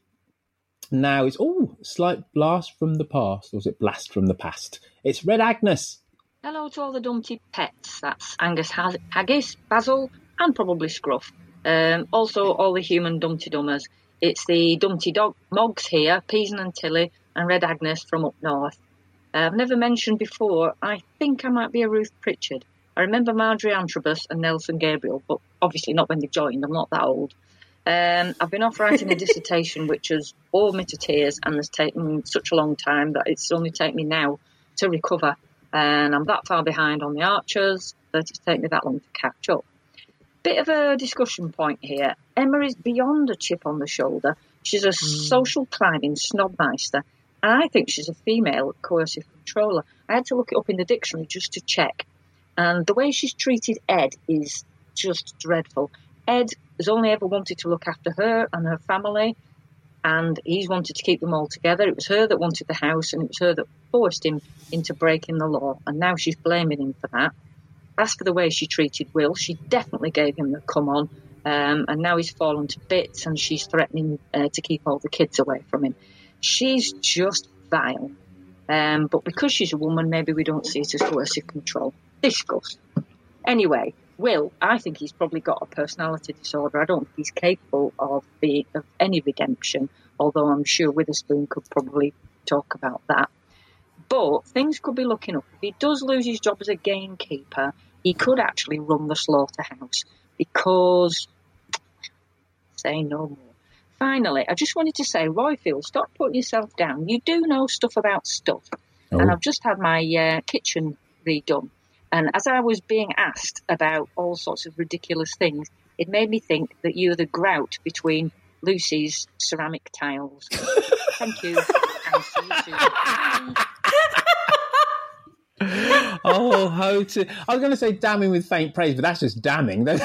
Now it's oh, slight blast from the past, or was it blast from the past? It's Red Agnes. Hello to all the Dumpty pets. That's Angus Haggis, Basil, and probably Scruff. Um, also, all the human Dumpty Dummers. It's the Dumpty Dog Mogs here, Peason and Tilly, and Red Agnes from up north. Uh, I've never mentioned before, I think I might be a Ruth Pritchard. I remember Marjorie Antrobus and Nelson Gabriel, but obviously not when they joined. I'm not that old. Um, I've been off writing a dissertation which has bored me to tears and has taken such a long time that it's only taken me now to recover. And I'm that far behind on the archers that it's taken me that long to catch up. Bit of a discussion point here. Emma is beyond a chip on the shoulder. She's a mm. social climbing snobmeister. And I think she's a female coercive controller. I had to look it up in the dictionary just to check. And the way she's treated Ed is just dreadful. Ed has only ever wanted to look after her and her family, and he's wanted to keep them all together. It was her that wanted the house, and it was her that forced him into breaking the law, and now she's blaming him for that. As for the way she treated Will, she definitely gave him the come on, um, and now he's fallen to bits, and she's threatening uh, to keep all the kids away from him. She's just vile. Um, but because she's a woman, maybe we don't see it as coercive control. Discuss. Anyway, Will, I think he's probably got a personality disorder. I don't think he's capable of being of any redemption, although I'm sure Witherspoon could probably talk about that. But things could be looking up. If he does lose his job as a gamekeeper, he could actually run the slaughterhouse because say no more. Finally, I just wanted to say, Roifield, stop putting yourself down. You do know stuff about stuff. Oh. And I've just had my uh, kitchen redone. And as I was being asked about all sorts of ridiculous things, it made me think that you're the grout between Lucy's ceramic tiles. (laughs) Thank you. (laughs) And see you soon. Bye. Oh, how to. I was going to say damning with faint praise, but that's just damning. (laughs) (laughs) so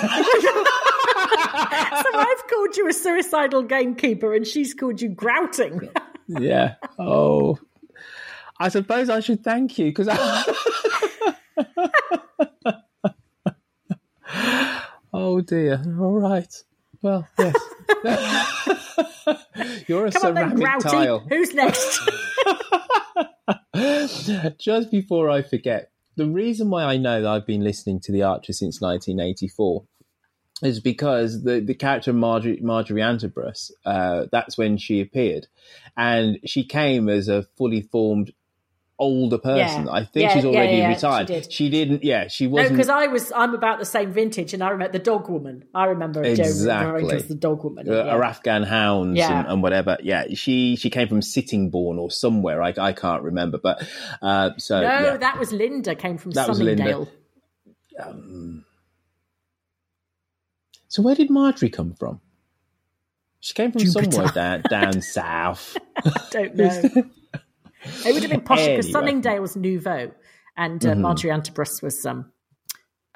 I've called you a suicidal gamekeeper, and she's called you grouting. yeah. (laughs) Oh. I suppose I should thank you because I. oh dear. All right. Well, yes. (laughs) You're a Come on then, ceramic grouty. tile. Who's next? (laughs) Just before I forget, the reason why I know that I've been listening to The Archer since 1984 is because the, the character Marjorie, Marjorie Antrobus, uh, that's when she appeared. And she came as a fully formed older person. Yeah. I think Yeah, she's already yeah, she retired. did. She didn't, yeah, she wasn't. because I was. I'm about the same vintage, and I remember the dog woman. I remember Exactly. as the dog woman. uh, or Afghan hounds and, and whatever. Yeah, she she came from Sittingbourne or somewhere. I, I can't remember, but uh, so no, that was Linda. Came from That was Linda. Sunningdale. Um, so where did Marjorie come from? She came from Jupiter. somewhere down (laughs) down south. Don't know. (laughs) it would have been posh because Anyway. was nouveau, and uh, Mhm. Marjorie Antrobus was. Um,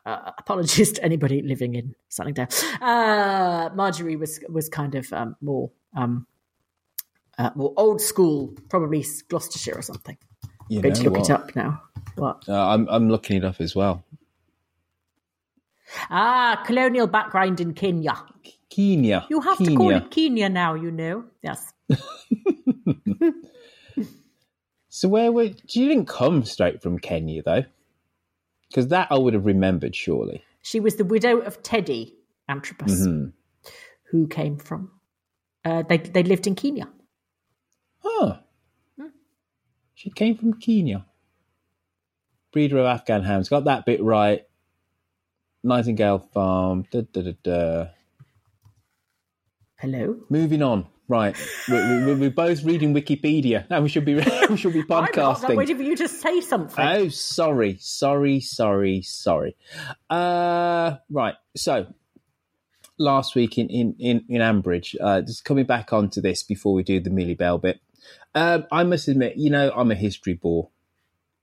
uh, apologies to anybody living in Sunningdale. Uh, Marjorie was was kind of um, more um, uh, more old school, probably Gloucestershire or something. You going to look it up now. What? Uh, I'm I'm looking it up as well. Ah, colonial background in Kenya. Kenya. You have Kenya. to call it Kenya now. You know. Yes. (laughs) So where were you? Didn't come straight from Kenya though, because that I would have remembered surely. She was the widow of Teddy Antrobus, Mhm. who came from. Uh, they they lived in Kenya. Huh. She came from Kenya. Breeder of Afghan hounds. Got that bit right. Nightingale Farm. Da, da, da. Hello. Moving on. Right. We're, we're, we're both reading Wikipedia. (laughs) Now we should be (laughs) we should be podcasting. I'm not. Waiting for you to say something. Oh, sorry, sorry, sorry, sorry. Uh, right. So last week in in in, in Ambridge, uh, just coming back onto this before we do the Millie Bell bit. Um, I must admit, you know, I'm a history bore.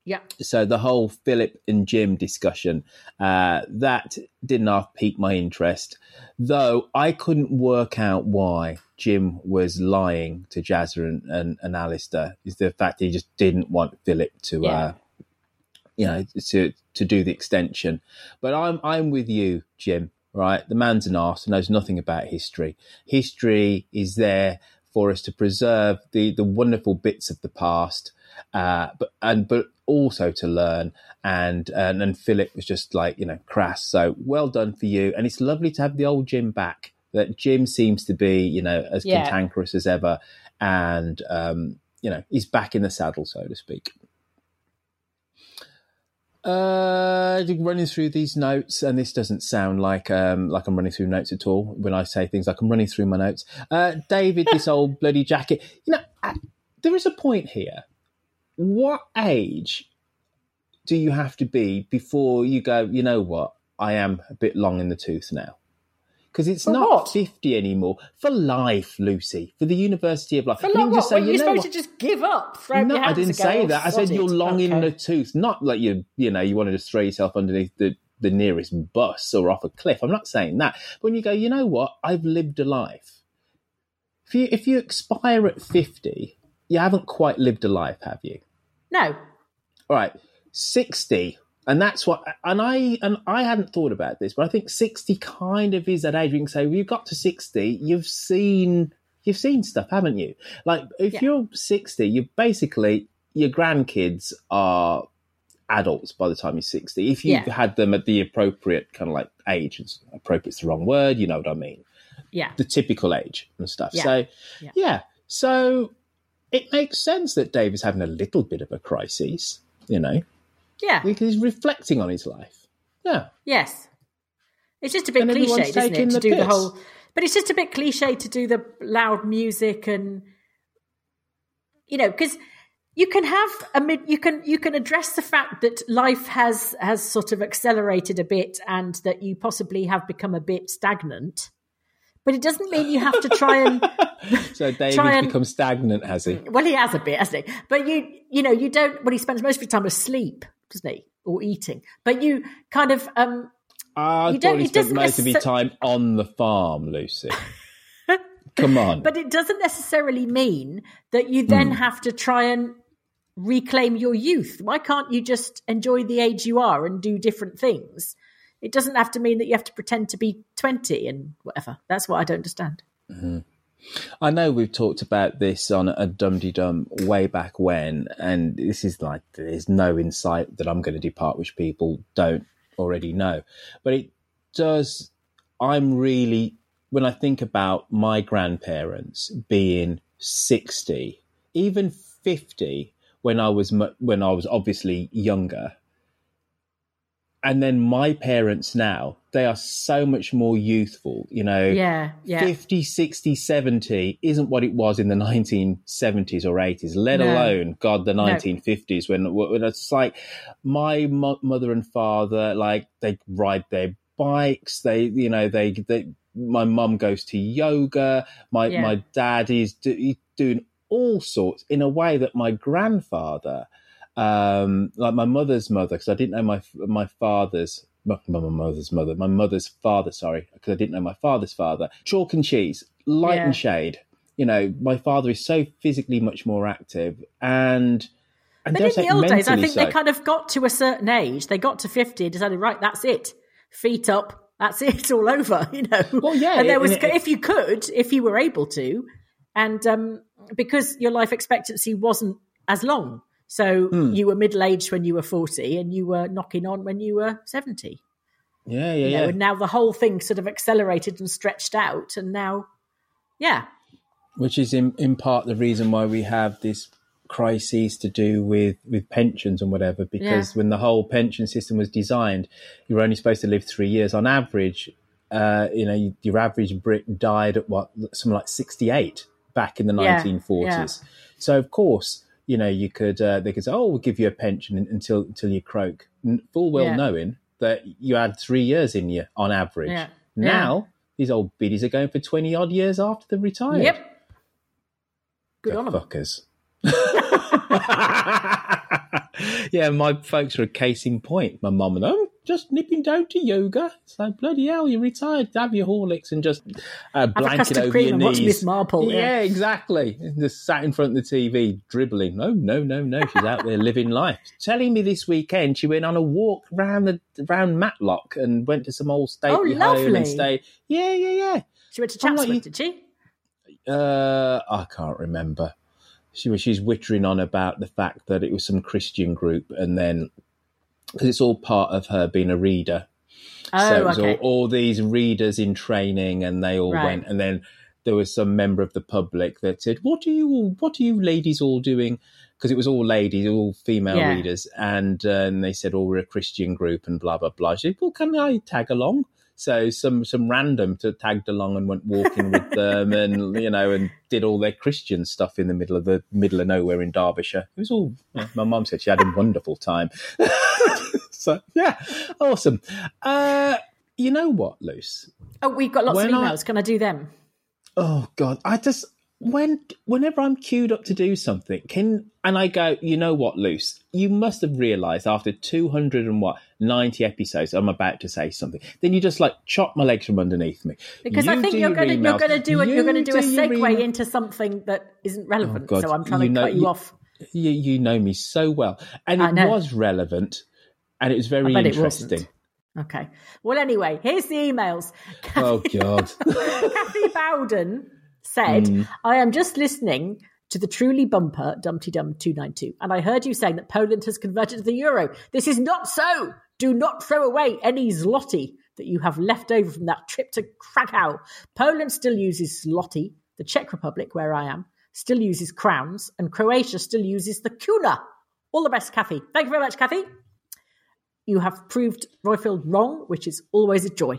Yeah. So the whole Philip and Jim discussion uh, that didn't half pique my interest, though I couldn't work out why Jim was lying to Jazzer and, and, and Alistair. Is the fact that he just didn't want Philip to, Yeah. uh, you know, to to do the extension. But I'm I'm with you, Jim. Right, the man's an arse, knows nothing about history. History is there for us to preserve the the wonderful bits of the past uh, but and but also to learn. And, and and Philip was just like you know crass. So well done for you, and it's lovely to have the old Jim back. That Jim seems to be you know as Yeah. cantankerous as ever, and um, you know he's back in the saddle, so to speak. Uh, running through these notes, and this doesn't sound like um like I'm running through notes at all. When I say things like I'm running through my notes, uh, David, this old bloody jacket. You know, uh, there is a point here. What age do you have to be before you go? You know what? I am a bit long in the tooth now. Because it's For not what? 50 anymore. For life, Lucy. For the University of Life. For just what? say, Were you you know supposed what? to just give up? No, I didn't say "Oh, that. I said you're it." long in the tooth, not like you, you know, you want to just throw yourself underneath the, the nearest bus or off a cliff. I'm not saying that. But when you go, you know what? I've lived a life. If you if you expire at 50, you haven't quite lived a life, have you? No. All right, 60. And that's what, and I and I hadn't thought about this, but I think sixty kind of is that age. You can say, well, you've got to sixty, you've seen, you've seen stuff, haven't you? Like, if Yeah. you're sixty, you basically your grandkids are adults by the time you're sixty. If you've Yeah. had them at the appropriate kind of like age, it's- appropriate's the wrong word, you know what I mean? Yeah. The typical age and stuff. Yeah. So, Yeah. yeah, so it makes sense that Dave is having a little bit of a crisis, you know Yeah. because he's reflecting on his life. Yeah. Yes. It's just a bit And cliche, isn't it? To do the whole. But it's just a bit cliche to do the loud music and, you know, because you can have a mid, you can you can address the fact that life has has sort of accelerated a bit and that you possibly have become a bit stagnant. But it doesn't mean you have to try and (laughs) So David's and- become stagnant, has he? well, he has a bit, hasn't he? But you, you know, you don't. Well, he spends most of his time asleep, doesn't he, or eating? But you kind of, um, I You don't- he spent most of his time on the farm, Lucy. Come (laughs) on. but it doesn't necessarily mean that you then have to try and reclaim your youth. Why can't you just enjoy the age you are and do different things? It doesn't have to mean that you have to pretend to be twenty and whatever. That's what I don't understand. Mm-hmm. I know we've talked about this on a Dum Dum way back when, and this is like there's no insight that I'm going to depart which people don't already know. But it does, I'm really, when I think about my grandparents being 60, even 50 when I was, when I was obviously younger, and then my parents now, they are so much more youthful, you know. Yeah, yeah. 50, 60, 70 isn't what it was in the (laughs) 1970s or 80s, let No. alone, God, the No. 1950s when, when it's like my mo- mother and father, like they ride their bikes, they, you know, they, they my mum goes to yoga, my, Yeah. my dad is do, doing all sorts in a way that my grandfather, um, like my mother's mother, because I didn't know my my father's my, my mother's mother, my mother's father. Sorry, because I didn't know my father's father. Chalk and cheese, light Yeah. and shade. You know, my father is so physically much more active, and and But in the old days, I think they so. kind of got to a certain age. They got to fifty and decided, right, that's it. Feet up. That's (laughs) it. It's all over. You know. Well, yeah, And there was, and it- if you could, if you were able to, and um, because your life expectancy wasn't as long, so Hmm. you were middle aged when you were forty, and you were knocking on when you were seventy. yeah, yeah, you know, yeah. and now the whole thing sort of accelerated and stretched out, and now, yeah, which is in, in part the reason why we have this crises to do with with pensions and whatever because Yeah. when the whole pension system was designed you were only supposed to live three years on average uh, you know your average brit died at what something like 68 back in the Yeah, 1940s yeah. so of course you know you could uh, they could say oh we'll give you a pension until until you croak full well Yeah. knowing that you had three years in you on average Yeah. now these old biddies are going for 20 odd years after they've retired yep. Good the on fuckers. (laughs) yeah, my folks are a case in point. My mum and I'm just nipping down to yoga. It's like bloody hell, you're retired, have your Horlicks and just uh, blanket over your knees. Miss Marple, Yeah. yeah. exactly. Just sat in front of the TV, dribbling. No, no, no, no. She's out there living life. (laughs) Telling me this weekend she went on a walk round the round Matlock and went to some old stately Oh, lovely. and stayed. Yeah, yeah, yeah. She went to I'm like, Chatsworth, did she? Uh, I can't remember. She was she's wittering on about the fact that it was some Christian group, and then because it's all part of her being a reader. Oh, so it was okay. all, all these readers in training, and they all Right. went, and then there was some member of the public that said, "What are you all? What are you ladies all doing?" Because it was all ladies, all female Yeah. readers, and uh, and they said, "Oh, we're a Christian group," and blah blah blah. She said, "Well, can I tag along?" So some some random to tagged along and went walking with them, and (laughs) you know, and did all their Christian stuff in the middle of the middle of nowhere in Derbyshire. It was all. my mum said she had a wonderful time. (laughs) so yeah, awesome. Uh, you know what, Luce? Oh, we've got lots When of I- emails. Can I do them? Oh God, I just when whenever I'm queued up to do something, can and I go, you know what, Luce, you must have realised after two hundred and what ninety episodes, I'm about to say something. Then you just like chop my legs from underneath me Because I think you're going to you're going to do a, you're going to do a do segue into something that isn't oh, relevant. Oh, God, so I'm trying to you know- cut you, you- off. You, you know me so well, and I it know. was relevant, and it was very I bet it interesting. Okay. Well, anyway, here's the emails. oh God, (laughs) Kathy Bowden said, Hmm. I am just listening to the truly bumper Dumpty Dum 292, and I heard you saying that Poland has converted to the euro. This is not so. Do not throw away any zloty that you have left over from that trip to Krakow. Poland still uses zloty. The Czech Republic, where I am, still uses crowns, and Croatia still uses the kuna. All the best, Kathy. Thank you very much, Kathy. You have proved Roifield wrong, which is always a joy.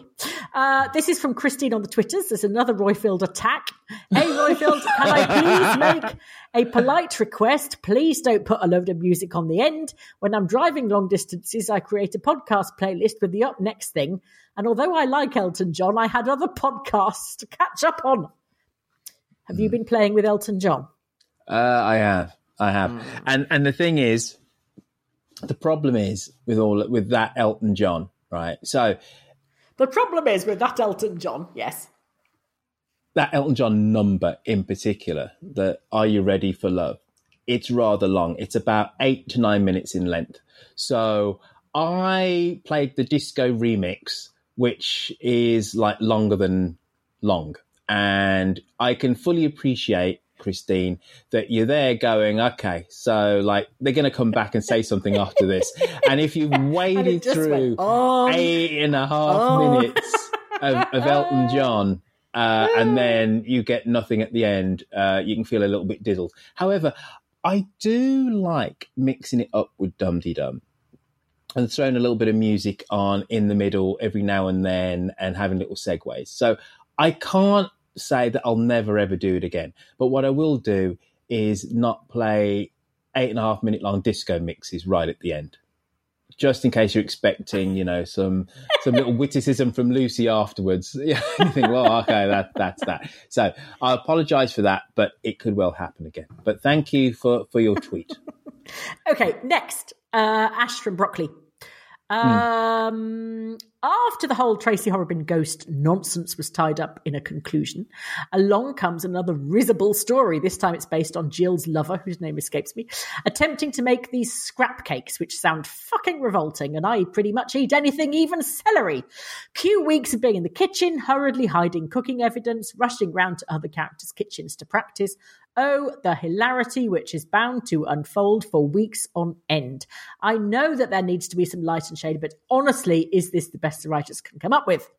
Uh, this is from Christine on the Twitters. There's another Roifield attack. Hey, Roifield, can I please make a polite request? Please don't put a load of music on the end. When I'm driving long distances, I create a podcast playlist with the up next thing. And although I like Elton John, I had other podcasts to catch up on. Have you been playing with Elton John? Uh, I have, I have, and and the thing is, the problem is with all with that Elton John, right? So The problem is with that Elton John, yes. that Elton John number in particular, the Are You Ready for Love? It's rather long. It's about eight to nine minutes in length. So I played the disco remix, which is like longer than long. And I can fully appreciate, Christine, that you're there going, okay, so like they're going to come back and say something after this. And if you've (laughs) waded through on, eight and a half on. minutes of, of Elton (laughs) John, uh, and then you get nothing at the end, uh, you can feel a little bit dizzled. However, I do like mixing it up with Dum Dee Dum and throwing a little bit of music on in the middle every now and then and having little segues. So I can't say that I'll never ever do it again. But what I will do is not play eight and a half minute long disco mixes right at the end. Just in case you're expecting, you know, some some little (laughs) witticism from Lucy afterwards. Yeah, (laughs) you think, well, okay, that that's that. So I apologise for that, but it could well happen again. But thank you for for your tweet. (laughs) Okay, next, uh, Ash from Broccoli. Um, After the whole Tracy Horrobin ghost nonsense was tied up in a conclusion, along comes another risible story. This time it's based on Jill's lover, whose name escapes me, attempting to make these scrap cakes, which sound fucking revolting, and I pretty much eat anything, even celery. Cue weeks of being in the kitchen, hurriedly hiding cooking evidence, rushing round to other characters' kitchens to practice, Oh, the hilarity which is bound to unfold for weeks on end. I know that there needs to be some light and shade, but honestly, is this the best the writers can come up with?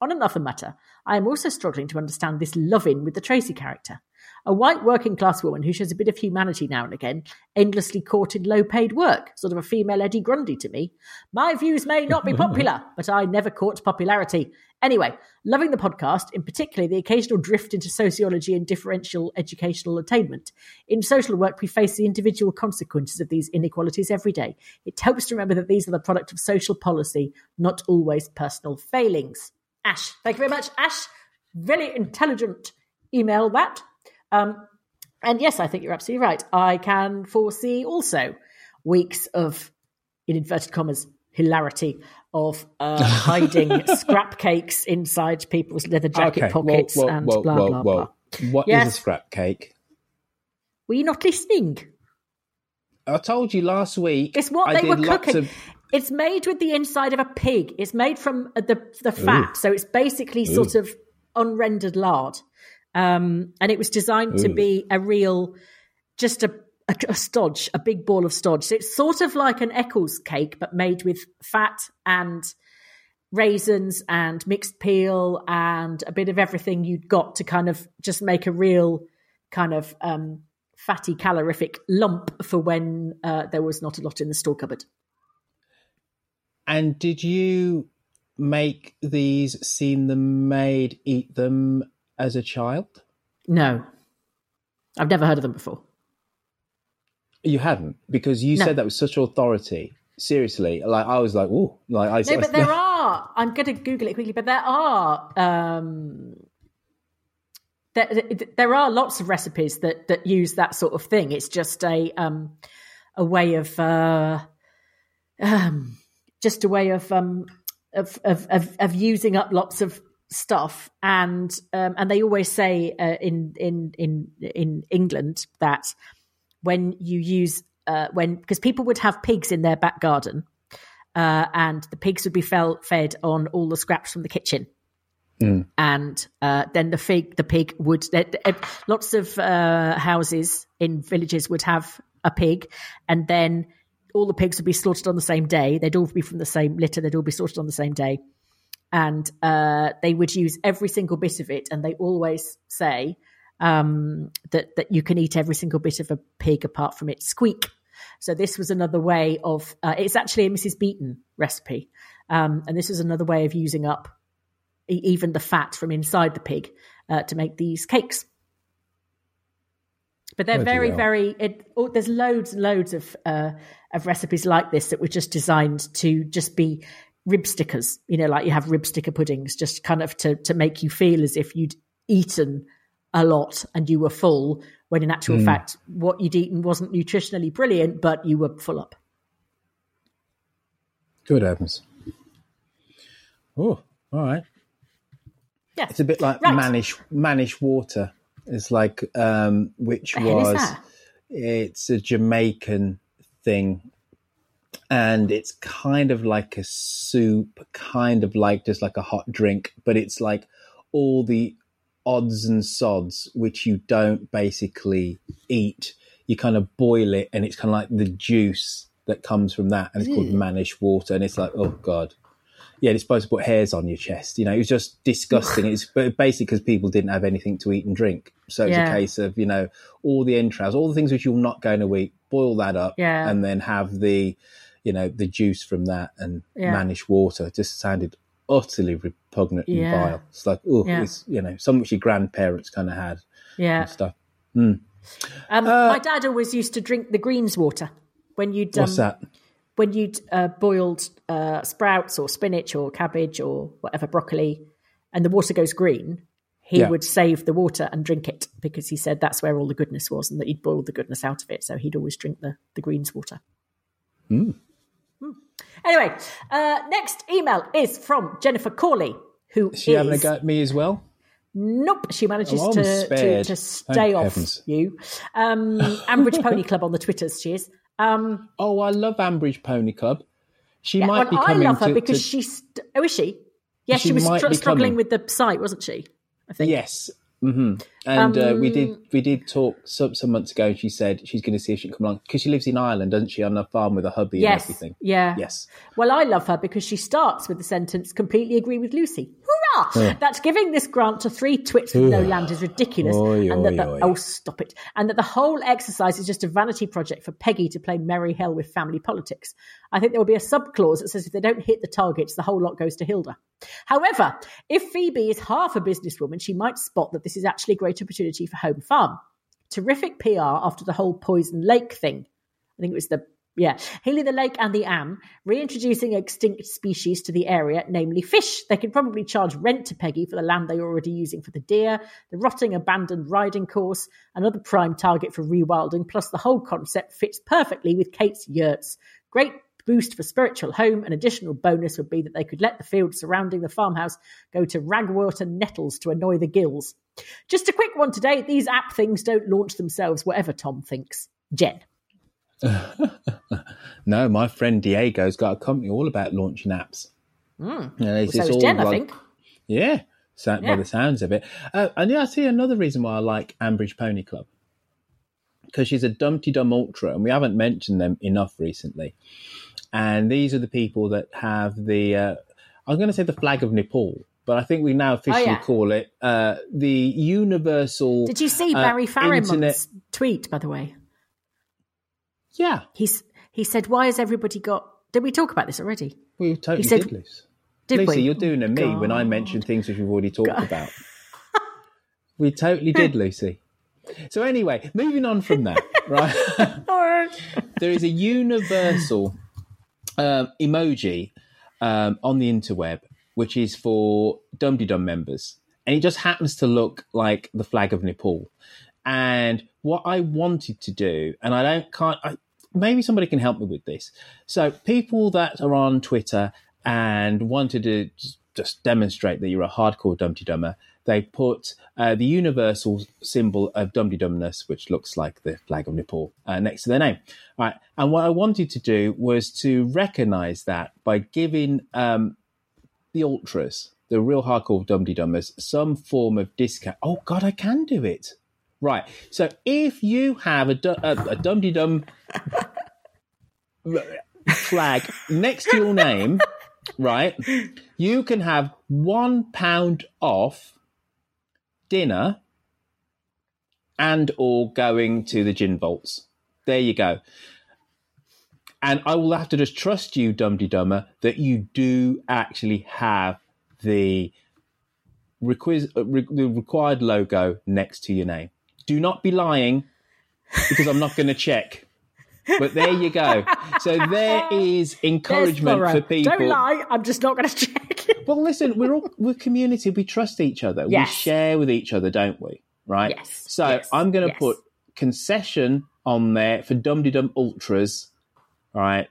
On another matter, I am also struggling to understand this love in with the Tracy character. A white working class woman who shows a bit of humanity now and again, endlessly caught in low paid work, sort of a female Eddie Grundy to me. My views may not be popular, (laughs) but I never caught popularity. Anyway, loving the podcast, in particular the occasional drift into sociology and differential educational attainment. In social work, we face the individual consequences of these inequalities every day. It helps to remember that these are the product of social policy, not always personal failings. Ash, thank you very much, Ash. Very intelligent email that. Um, and yes, I think you're absolutely right. I can foresee also weeks of, in inverted commas, hilarity of uh, (laughs) hiding scrap cakes inside people's leather jacket Okay, pockets whoa, and whoa, blah blah blah. What is Yes. a scrap cake? Were you not listening? I told you last week. It's what I they were cooking. of- It's made with the inside of a pig. It's made from uh, the the fat, so it's basically sort of unrendered lard. Um, and it was designed to be a real, just a, a a stodge, a big ball of stodge. So it's sort of like an Eccles cake, but made with fat and raisins and mixed peel and a bit of everything you'd got to kind of just make a real kind of um, fatty calorific lump for when uh, there was not a lot in the store cupboard. And did you make these, seen them made, eat them as a child? No, I've never heard of them before. You hadn't, because you No. said that with such authority. Seriously, like I was like, oh, like I. No, but there are. I'm going to Google it quickly, but there are. Um, there, there are lots of recipes that that use that sort of thing. It's just a um, a way of uh, um, just a way of, um, of, of of of using up lots of stuff, and um, and they always say uh, in in in in England that when you use uh, when because people would have pigs in their back garden, uh, and the pigs would be fel- fed on all the scraps from the kitchen. And uh, then the pig the pig would there- lots of uh, houses in villages would have a pig and then all the pigs would be slaughtered on the same day. They'd all be from the same litter they'd all be slaughtered on the same day and uh, they would use every single bit of it and they always say um, that that you can eat every single bit of a pig apart from its squeak so this was another way of uh, it's actually a mrs Beeton recipe um, and this is another way of using up e- even the fat from inside the pig uh, to make these cakes. But they're Bloody very, very. It, oh, there's loads and loads of uh, of recipes like this that were just designed to just be rib stickers. You know, like you have rib sticker puddings, just kind of to to make you feel as if you'd eaten a lot and you were full. When in actual Mm. fact, what you'd eaten wasn't nutritionally brilliant, but you were full up. Good heavens. Oh, all right. Yeah. It's a bit like Right. Mannish Mannish Water. It's like um which The hell is was it's a Jamaican thing. And it's kind of like a soup, kind of like just like a hot drink, but it's like all the odds and sods which you don't basically eat. You kind of boil it and it's kind of like the juice that comes from that. And it's called Mm. Mannish Water. And it's like, oh God. Yeah, it's supposed to put hairs on your chest. You know, it was just disgusting. it's but basically because people didn't have anything to eat and drink. So it's Yeah. a case of, you know, all the entrails, all the things which you're not going to eat, boil that up Yeah. and then have the, you know, the juice from that and Yeah. Mannish water. Just sounded utterly repugnant Yeah. and vile. It's like, oh, Yeah. it's, you know, something which your grandparents kind of had Yeah. and stuff. Mm. Um, Uh, my dad always used to drink the greens water when you'd um, What's that? when you'd uh, boiled uh, sprouts or spinach or cabbage or whatever broccoli, and the water goes green. He would save the water and drink it because he said that's where all the goodness was, and that he'd boiled the goodness out of it. So he'd always drink the the greens water. Mm. Anyway, uh, next email is from Jennifer Corley, who Is she having a go at me as well? Nope, she manages Oh, to, to to Thank stay off heavens. you. Um, (laughs) Ambridge Pony Club on the Twitters, she is. Um, oh, I love Ambridge Pony Club. She yeah, might well, be coming I love her to, because to- she's. Oh, is she? Yes, she, She was be struggling coming. with the site, wasn't she? I think. Yes. Hmm And uh, we did Um, we did talk some some months ago. and She said she's going to see if she can come along because she lives in Ireland, doesn't she, on a farm with a hubby and everything. Yeah. Yes. Well, I love her because she starts with the sentence "completely agree with Lucy." Yeah. That giving this grant to three twits with no land is ridiculous, Oi, and that the, oi. oh, stop it! And that the whole exercise is just a vanity project for Peggy to play merry hell with family politics. I think there will be a sub clause that says if they don't hit the targets, the whole lot goes to Hilda. However, if Phoebe is half a businesswoman, she might spot that this is actually a great opportunity for Home Farm. Terrific PR after the whole Poison Lake thing. I think it was the yeah, healing the lake and the Am, reintroducing extinct species to the area, namely fish. They could probably charge rent to Peggy for the land they're already using for the deer, the rotting abandoned riding course, another prime target for rewilding, plus the whole concept fits perfectly with Kate's yurts. Great boost for spiritual home. An additional bonus would be that they could let the fields surrounding the farmhouse go to ragwort and nettles to annoy the gills. Just a quick one today. These app things don't launch themselves, whatever Tom thinks. Jen. (laughs) No, my friend Diego's got a company all about launching apps. Mm. Yeah, it's- so it's all Jen, I think. Yeah, so, by the sounds of it. Uh, and yeah, I see another reason why I like Ambridge Pony Club because she's a Dumpty Dum Ultra, and we haven't mentioned them enough recently. And these are the people that have the, uh, I was going to say the flag of Nepal, but I think we now officially Oh, yeah. call it uh, the Universal. Did you see uh, Barry Internet- tweet, by the way? Yeah. He's he said, Why has everybody got did we talk about this already? We totally He said- did, Lucy. Did Lucy, we? you're doing a me when I mention things which we've already talked about. we totally did, (laughs) Lucy. So anyway, moving on from that, (laughs) right? there is a universal um, emoji um, on the interweb which is for Dum Dum members, and it just happens to look like the flag of Nepal. And what I wanted to do, and I don't can't, I, maybe somebody can help me with this. So people that are on Twitter and wanted to just- demonstrate that you're a hardcore Dumpty Dummer, they put uh, the universal symbol of Dumpty Dumness, which looks like the flag of Nepal, uh, next to their name. Right. And what I wanted to do was to recognize that by giving um, the ultras, the real hardcore Dumpty Dummers, some form of discount. Oh, God, I can do it. Right. So if you have a, du- a, a Dumpty Dum flag next to your name, right, you can have one pound off dinner and or going to the gin vaults. There you go. And I will have to just trust you, Dumpty Dummer, that you do actually have the requis- uh, the required logo next to your name. Do not be lying because I'm not going to check. But there you go. So there is (laughs) encouragement for people. Don't lie. I'm just not going to check. (laughs) Well, listen, we're all we're community. We trust each other. Yes. We share with each other, don't we? Right. Yes, So yes, I'm going to yes. put concession on there for Dum Dum Ultras. All right.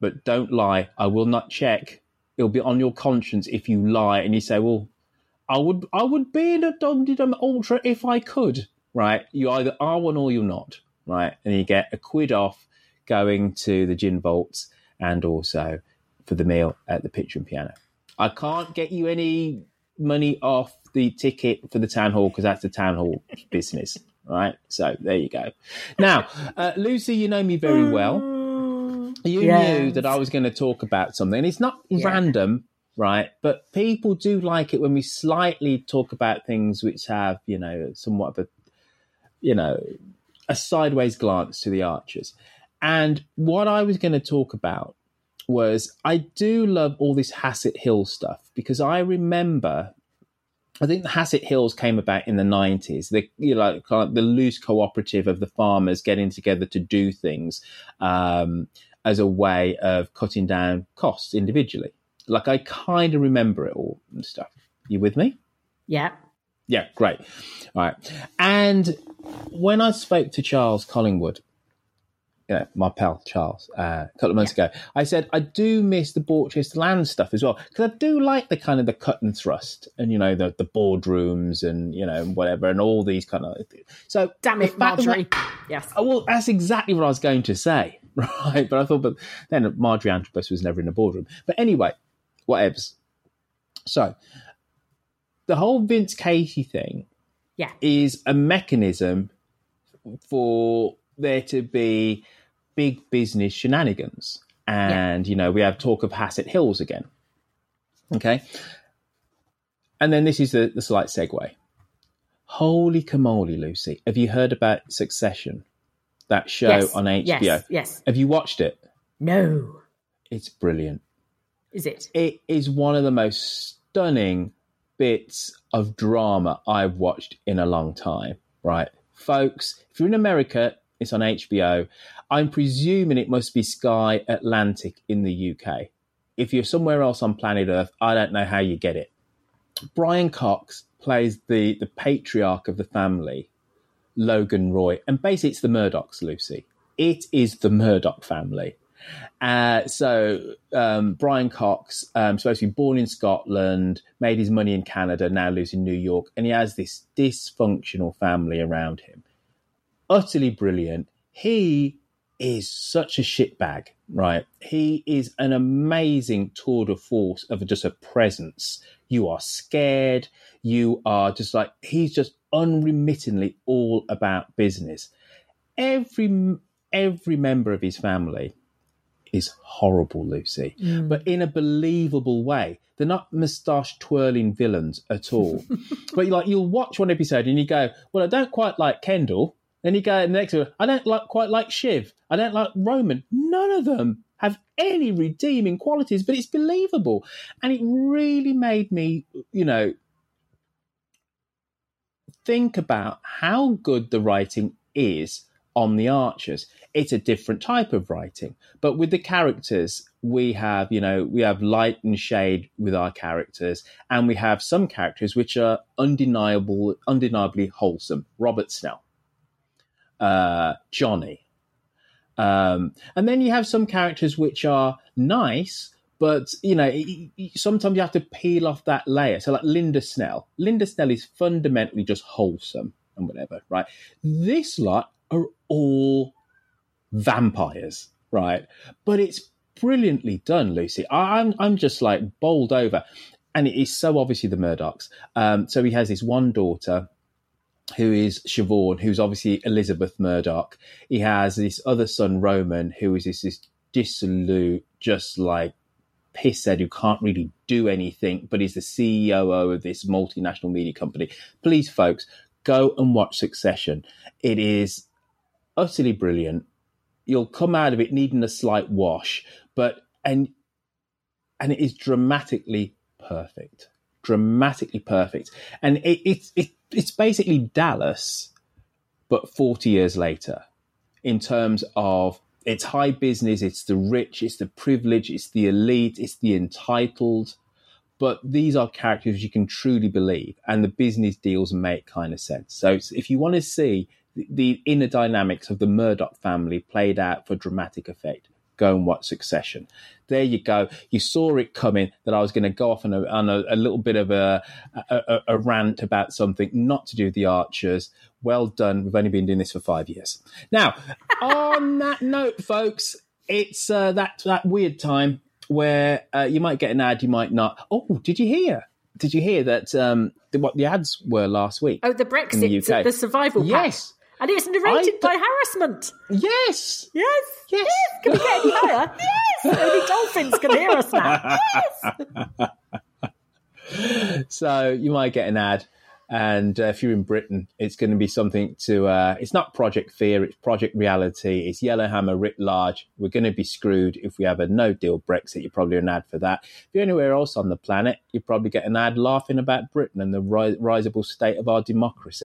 But don't lie. I will not check. It'll be on your conscience if you lie and you say, "Well, I would I would be in a Dum Dum Ultra if I could." Right. You either are one or you're not. Right. And you get a quid off going to the gin vaults and also for the meal at the Pitcher and Piano. I can't get you any money off the ticket for the town hall because that's the town hall business. Right. So there you go. Now, uh, Lucy, you know me very well. You Yes. knew that I was going to talk about something, and it's not Yeah. random, right? But people do like it when we slightly talk about things which have, you know, somewhat of a, you know, a sideways glance to the archers. And what I was going to talk about was I do love all this Hassett Hill stuff because I remember I think the Hassett Hills came about in the nineties. The you know the loose cooperative of the farmers getting together to do things um, as a way of cutting down costs individually. Like I kind of remember it all and stuff. You with me? Yeah. Yeah, great. All right. And when I spoke to Charles Collingwood, you know, my pal Charles, uh, a couple of months ago, I said I do miss the Borchester land stuff as well because I do like the kind of the cut and thrust and you know the the boardrooms and you know whatever and all these kind of. So Damn it, fact that- Marjorie. Yes. Oh, well, that's exactly what I was going to say, (laughs) right? But I thought, but then Marjorie Antrobus was never in a boardroom. But anyway, whatevs. So the whole Vince Casey thing Yeah. is a mechanism for there to be big business shenanigans. And, you know, we have talk of Hassett Hills again. Okay. And then this is the, the slight segue. Holy camoli, Lucy. Have you heard about Succession? That show Yes, on HBO? yes, yes. Have you watched it? No. It's brilliant. Is it? It is one of the most stunning bits of drama I've watched in a long time, right? Folks, if you're in America, it's on HBO. I'm presuming it must be Sky Atlantic in the UK. If you're somewhere else on planet Earth, I don't know how you get it. Brian Cox plays the, the patriarch of the family, Logan Roy, and basically it's the Murdochs, Lucy. It is the Murdoch family. Uh, so um, Brian Cox, um, supposed to be born in Scotland, made his money in Canada, now lives in New York, and he has this dysfunctional family around him. Utterly brilliant. He is such a shitbag, right? He is an amazing tour de force of just a presence. You are scared. You are just like he's just unremittingly all about business. Every every member of his family is horrible, Lucy, Mm. but in a believable way. They're not moustache twirling villains at all. (laughs) but like you'll watch one episode and you go, "Well, I don't quite like Kendall." Then you go the next one, "I don't like quite like Shiv. I don't like Roman." None of them have any redeeming qualities, but it's believable, and it really made me, you know, think about how good the writing is on the archers it's a different type of writing. But with the characters we have you know we have light and shade with our characters and we have some characters which are undeniable undeniably wholesome. Robert snell uh, johnny. Um, and then you have some characters which are nice but you know sometimes you have to peel off that layer. So like linda snell. Linda snell is fundamentally just wholesome and whatever right? This lot are all vampires right but it's brilliantly done lucy I- i'm i'm just like bowled over and it is so obviously the murdochs um, so he has this one daughter who is Siobhan, who's obviously Elizabeth Murdoch. He has this other son, Roman, who is this, this dissolute, just like pisshead who can't really do anything, but he's the CEO of this multinational media company. Please, folks, go and watch Succession. It is utterly brilliant. You'll come out of it needing a slight wash, but and and it is dramatically perfect. dramatically perfect, and it, it, it it's basically Dallas, but forty years later, in terms of it's high business, it's the rich, it's the privileged, it's the elite, it's the entitled. But these are characters you can truly believe, and the business deals make kind of sense. So if you want to see the, the inner dynamics of the Murdoch family played out for dramatic effect, go and watch Succession. There you go. You saw it coming that I was going to go off on a, on a, a little bit of a, a, a, rant about something not to do with the Archers. Well done. We've only been doing this for five years. Now, (laughs) on that note, folks, it's uh, that that weird time where uh, you might get an ad, you might not. Oh, did you hear? Did you hear that? Um, the, what the ads were last week? Oh, the Brexit, the, the survival. Yes. And it's narrated I, by harassment. Yes. Yes. Yes. yes. Can we get any higher? (laughs) yes. Only dolphins can hear us now. Yes. (laughs) so you might get an ad and uh, if you're in Britain, it's going to be something to, uh, it's not Project Fear, it's Project Reality, it's Yellowhammer writ large. We're going to be screwed if we have a no deal Brexit. You're probably an ad for that. If you're anywhere else on the planet, you probably get an ad laughing about Britain and the ri- risable state of our democracy.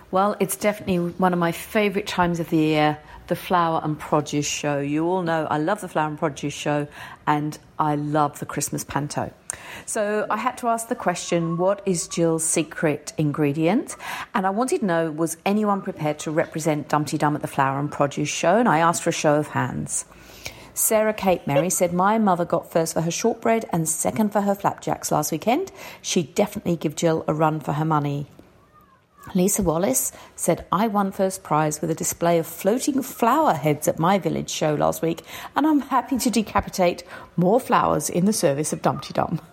Well, it's definitely one of my favourite times of the year the Flower and Produce Show. You all know I love the Flower and Produce Show and I love the Christmas Panto. So I had to ask the question what is Jill's secret ingredient? And I wanted to know was anyone prepared to represent Dumpty Dum at the Flower and Produce Show? And I asked for a show of hands. Sarah Kate Mary said, My mother got first for her shortbread and second for her flapjacks last weekend. She'd definitely give Jill a run for her money. Lisa Wallace said, I won first prize with a display of floating flower heads at my village show last week, and I'm happy to decapitate more flowers in the service of Dumpty Dum. (laughs)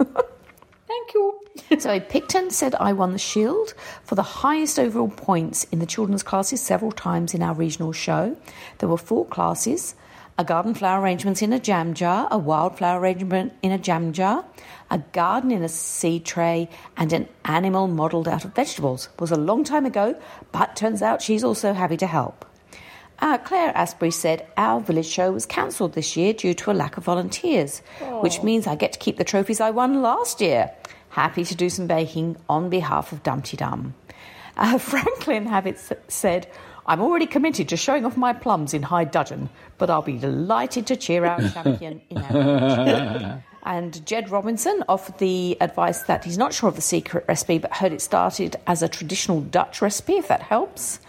Thank you. Zoe Picton said, I won the shield for the highest overall points in the children's classes several times in our regional show. There were four classes a garden flower arrangement in a jam jar, a wildflower arrangement in a jam jar, a garden in a seed tray, and an animal modelled out of vegetables. Was a long time ago, but turns out she's also happy to help. Uh, Claire Asprey said, Our village show was cancelled this year due to a lack of volunteers, which means I get to keep the trophies I won last year. Happy to do some baking on behalf of Dumpty Dum. Uh, (laughs) Franklin Habits said, I'm already committed to showing off my plums in High Dudgeon, but I'll be delighted to cheer our (laughs) champion in our (laughs) And Jed Robinson offered the advice that he's not sure of the secret recipe, but heard it started as a traditional Dutch recipe, if that helps.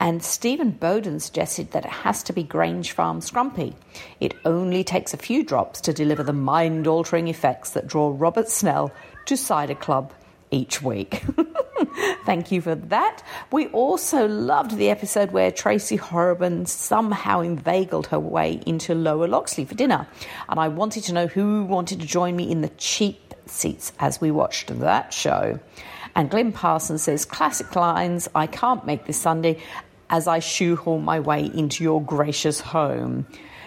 And Stephen Bowden suggested that it has to be Grange Farm Scrumpy. It only takes a few drops to deliver the mind altering effects that draw Robert Snell to Cider Club each week. (laughs) (laughs) Thank you for that. We also loved the episode where Tracy Horrobin somehow inveigled her way into Lower Loxley for dinner. And I wanted to know who wanted to join me in the cheap seats as we watched that show. And Glenn Parsons says, classic lines, I can't make this Sunday as I shoehorn my way into your gracious home.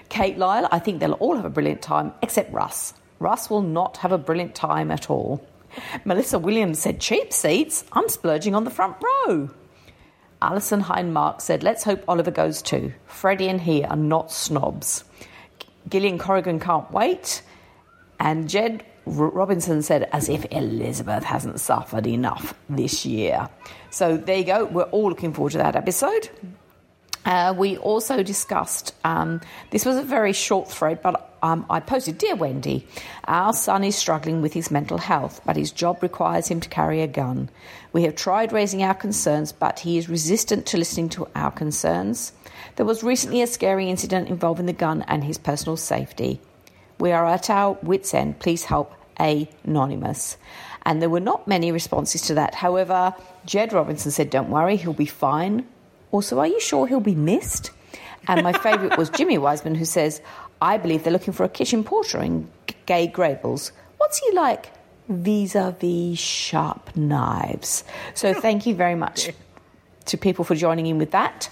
Kate Lyle, I think they'll all have a brilliant time, except Russ. Russ will not have a brilliant time at all. (laughs) Melissa Williams said, cheap seats? I'm splurging on the front row. Alison Heinmark said, let's hope Oliver goes too. Freddie and he are not snobs. Gillian Corrigan can't wait. And Jed Robinson said, as if Elizabeth hasn't suffered enough this year. So there you go. We're all looking forward to that episode. Uh, we also discussed, um, this was a very short thread, but um, I posted Dear Wendy, our son is struggling with his mental health, but his job requires him to carry a gun. We have tried raising our concerns, but he is resistant to listening to our concerns. There was recently a scary incident involving the gun and his personal safety. We are at our wits' end. Please help Anonymous. And there were not many responses to that. However, Jed Robinson said, Don't worry, he'll be fine. Also, are you sure he'll be missed? And my favourite was Jimmy Wiseman, who says, I believe they're looking for a kitchen porter in Grey Gables. What's he like vis a vis sharp knives? So, (laughs) thank you very much to people for joining in with that.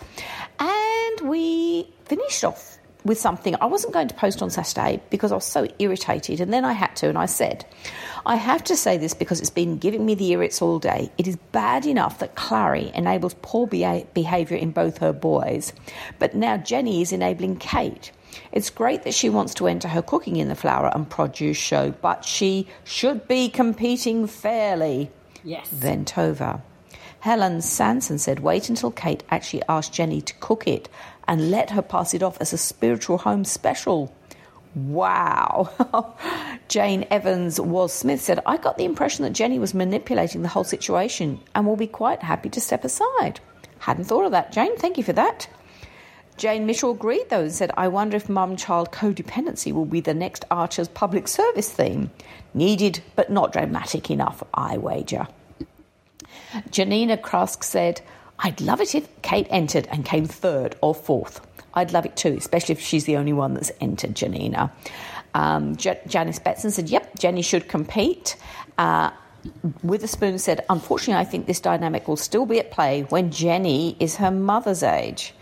And we finished off with something I wasn't going to post on Saturday because I was so irritated, and then I had to, and I said, I have to say this because it's been giving me the irrits all day. It is bad enough that Clarrie enables poor beha- behaviour in both her boys, but now Jenny is enabling Kate. It's great that she wants to enter her cooking in the flower and produce show, but she should be competing fairly. Yes. Ventova. Helen Sanson said, wait until Kate actually asked Jenny to cook it and let her pass it off as a spiritual home special. Wow. (laughs) Jane Evans was Smith said, I got the impression that Jenny was manipulating the whole situation and will be quite happy to step aside. Hadn't thought of that, Jane. Thank you for that. Jane Mitchell agreed, though, and said, I wonder if mum child codependency will be the next Archer's public service theme. Needed, but not dramatic enough, I wager. Janina Krask said, I'd love it if Kate entered and came third or fourth. I'd love it too, especially if she's the only one that's entered, Janina. Um, J- Janice Betson said, Yep, Jenny should compete. Uh, Witherspoon said, Unfortunately, I think this dynamic will still be at play when Jenny is her mother's age.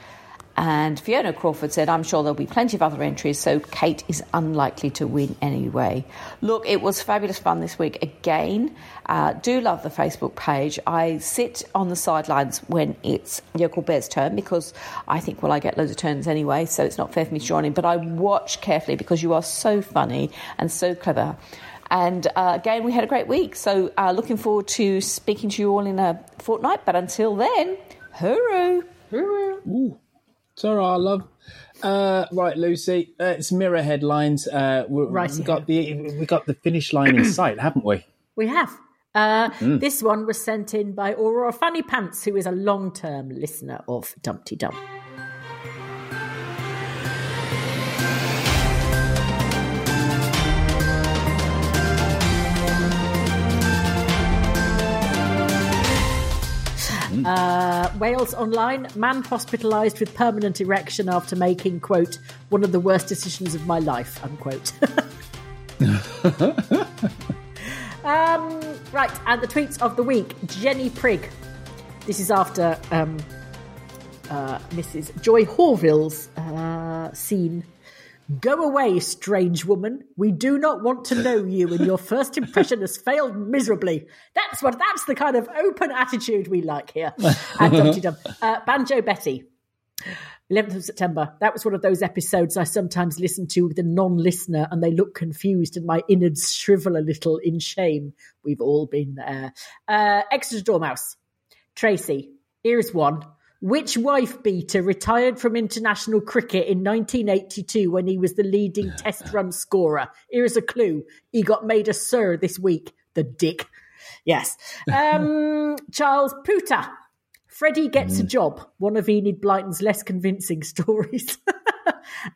And Fiona Crawford said, I'm sure there'll be plenty of other entries, so Kate is unlikely to win anyway. Look, it was fabulous fun this week again. Uh, do love the Facebook page. I sit on the sidelines when it's Yokel Bear's turn because I think, well, I get loads of turns anyway, so it's not fair for me to join in. But I watch carefully because you are so funny and so clever. And uh, again, we had a great week. So uh, looking forward to speaking to you all in a fortnight. But until then, hooroo! Hooroo! Ooh. Sarah, love. Uh, right, Lucy. Uh, it's mirror headlines. Uh, we Right, we got the we got the finish line in sight, haven't we? We have. Uh, Mm. This one was sent in by Aurora Fanny Pants, who is a long term listener of Dumpty Dum. Uh, Wales Online, man hospitalised with permanent erection after making, quote, one of the worst decisions of my life, unquote. (laughs) um, right, and the tweets of the week Jenny Prigg. This is after um, uh, Mrs. Joy Horville's uh, scene. Go away, strange woman. We do not want to know you, and your first impression has failed miserably. That's what. That's the kind of open attitude we like here at (laughs) Dumpty Dum. Uh, Banjo Betty. 11th of September. That was one of those episodes I sometimes listen to with a non listener and they look confused and my innards shrivel a little in shame. We've all been there. Uh, Exeter Dormouse. Tracy. Here's one. Which wife beater retired from international cricket in 1982 when he was the leading (laughs) test run scorer? Here's a clue. He got made a sir this week. The dick. Yes. (laughs) Um, Charles Puta. Freddie gets a job. One of Enid Blyton's less convincing (laughs) stories.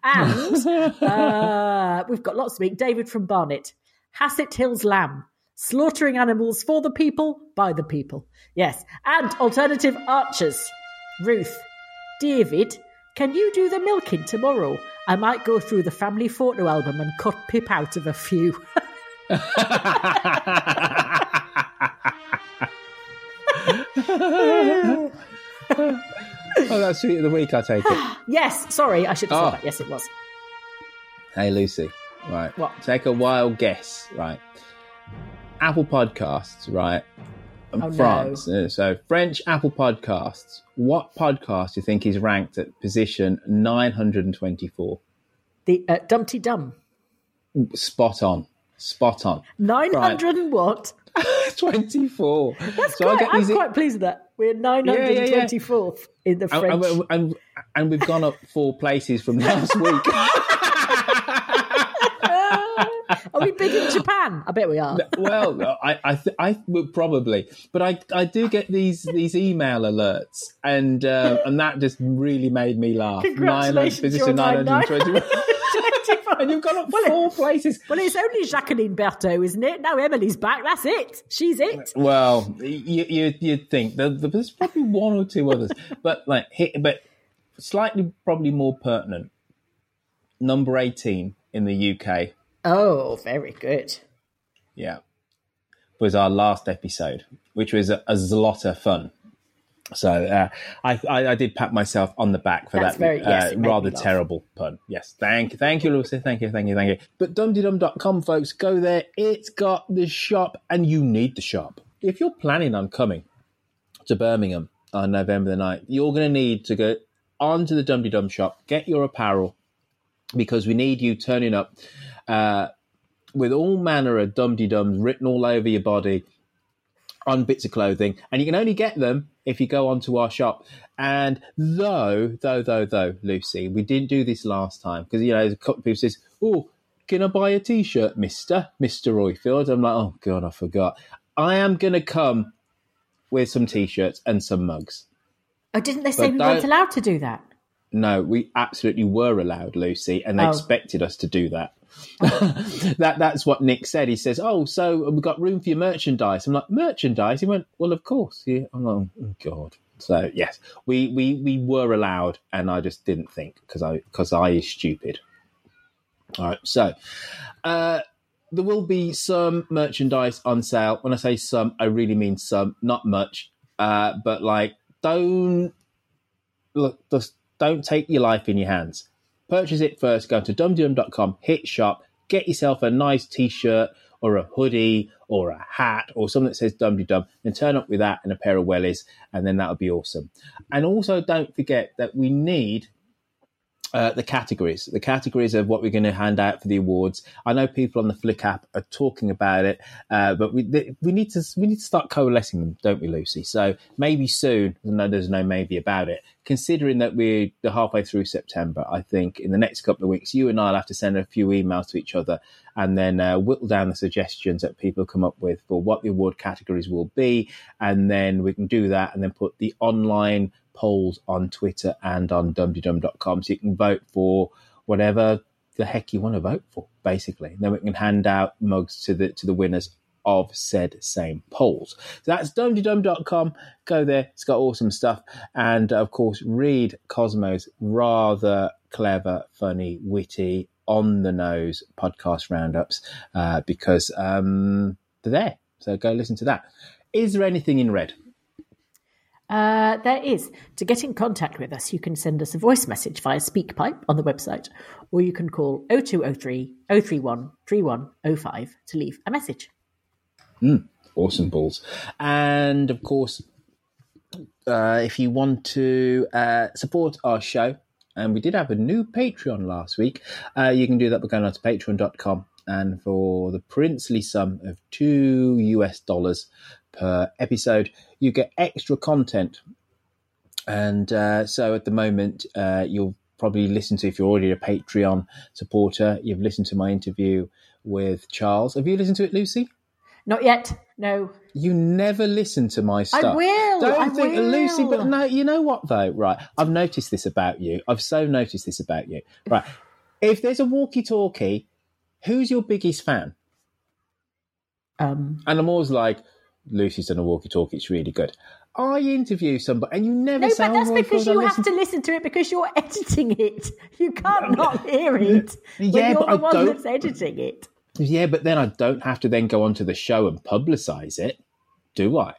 and uh, we've got lots to speak. David from Barnet. Hassett Hills Lamb. Slaughtering animals for the people, by the people. Yes. And alternative archers. Ruth. David, can you do the milking tomorrow? I might go through the family photo album and cut Pip out of a few. (laughs) oh, that's sweet of the week. I take it. (gasps) yes, sorry, I should have Oh. said that. Yes, it was. Hey, Lucy. Right. What? Take a wild guess. Right. Apple Podcasts. Right. And Oh. France. Uh, So French Apple Podcasts. What podcast do you think is ranked at position 924? The uh, Dumpty Dum. Spot on. Spot on. 900 and what? (laughs) 24. That's So I quite, get I'm quite pleased with that. We're Yeah, yeah, yeah. 924th in the And, French. and, and, and we've gone up four places from last (laughs) week. We big in Japan? I bet we are. well, I I, th- I would probably, but I I do get these these email alerts, and uh, and that just really made me laugh. Congratulations, position 921. (laughs) (laughs) and you've gone up four places. Well, it's only Jacqueline Berthaud, isn't it? Now Emily's back. That's it. She's it. Well, you you you'd think there's probably one or two others, (laughs) but like but slightly probably more pertinent. Number eighteen in the UK. Oh, very good. Yeah. Was our last episode, which was a, a lot of fun. So uh, I, I I did pat myself on the back for That's that very- yes, uh, rather terrible pun. Yes, thank you, thank you, Lucy, thank you, thank you, thank you. But dumdydum.com, folks, go there. It's got the shop, and you need the shop if you're planning on coming to Birmingham on November the 9th. You're going to need to go onto the Dum Dum shop, get your apparel because we need you turning up uh, with all manner of dum dums written all over your body on bits of clothing, and you can only get them if you go onto our shop. And though, though, though, though, Lucy, we didn't do this last time because you know a couple of people says, "Oh, can I buy a T-shirt, Mister Mister Roifield?" I'm like, "Oh God, I forgot." I am gonna come with some T-shirts and some mugs. Oh, didn't they say But we weren't allowed to do that? No, we absolutely were allowed, Lucy, and they Oh. expected us to do that. (laughs) that that's what Nick said. He says, "Oh, so we've got room for your merchandise." I'm like, "Merchandise?" He went, "Well, of course." Yeah. I'm like, "Oh God." So yes, we we we were allowed, and I just didn't think because I because I is stupid. All right, so uh, there will be some merchandise on sale. When I say some, I really mean some, not much. Uh, but like, don't look, just don't take your life in your hands. Purchase it first. Go to dumdum.com, hit shop, get yourself a nice t-shirt or a hoodie or a hat or something that says Dum, and turn up with that and a pair of wellies, and then that'll be awesome. And also, don't forget that we need uh, the categories, the categories of what we're going to hand out for the awards. I know people on the Flick app are talking about it, uh, but we we need to we need to start coalescing them, don't we, Lucy? So maybe soon. No, there's no maybe about it. Considering that we're halfway through September, I think in the next couple of weeks, you and I'll have to send a few emails to each other and then uh, whittle down the suggestions that people come up with for what the award categories will be, and then we can do that and then put the online polls on Twitter and on dumdydum.com so you can vote for whatever the heck you want to vote for, basically. Then we can hand out mugs to the to the winners of said same polls. So that's dumdydum.com. Go there. It's got awesome stuff. And of course, read Cosmo's rather clever, funny, witty, on the nose podcast roundups uh, because um, they're there. So go listen to that. Is there anything in red? Uh, there is. To get in contact with us, you can send us a voice message via SpeakPipe on the website, or you can call 0203 031 3105 to leave a message. Mm, awesome balls. And of course, uh, if you want to uh, support our show, and we did have a new Patreon last week, uh, you can do that by going on to patreon.com. And for the princely sum of two US dollars per episode, you get extra content. And uh, so at the moment, uh, you'll probably listen to, if you're already a Patreon supporter, you've listened to my interview with Charles. Have you listened to it, Lucy? Not yet. No. You never listen to my stuff. I will, Don't I think, Lucy. But no, you know what though, right? I've noticed this about you. I've so noticed this about you. Right. (laughs) If there's a walkie-talkie, who's your biggest fan? Um, and I'm always like, Lucy's done a walkie-talkie. It's really good. I interview somebody, and you never no, but that's because you have listen to listen to it because you're (laughs) editing it. You can't not hear it. Yeah, you're but the I one don't- that's editing it. Yeah, but then I don't have to then go onto the show and publicise it, do I?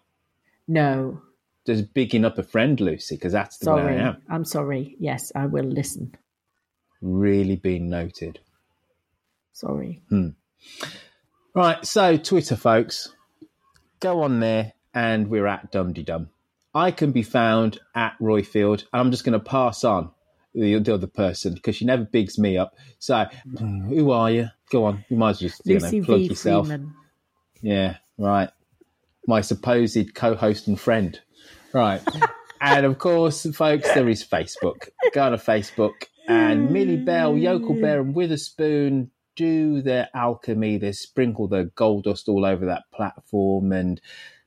No, Just bigging up a friend, Lucy, because that's the way. I am. I'm sorry. Yes, I will listen. Really being noted. Sorry. Hmm. Right, so Twitter, folks, go on there, and we're at Dumdy Dum. I can be found at Roifield, and I'm just going to pass on the, the other person because she never bigs me up. So, who are you? Go on, you might as well just you Lucy know, plug V. yourself. Freeman. Yeah, right. My supposed co-host and friend. Right. (laughs) and of course, folks, there is Facebook. Go on to Facebook and Millie Bell, Yokel Bear and Witherspoon do their alchemy. They sprinkle the gold dust all over that platform and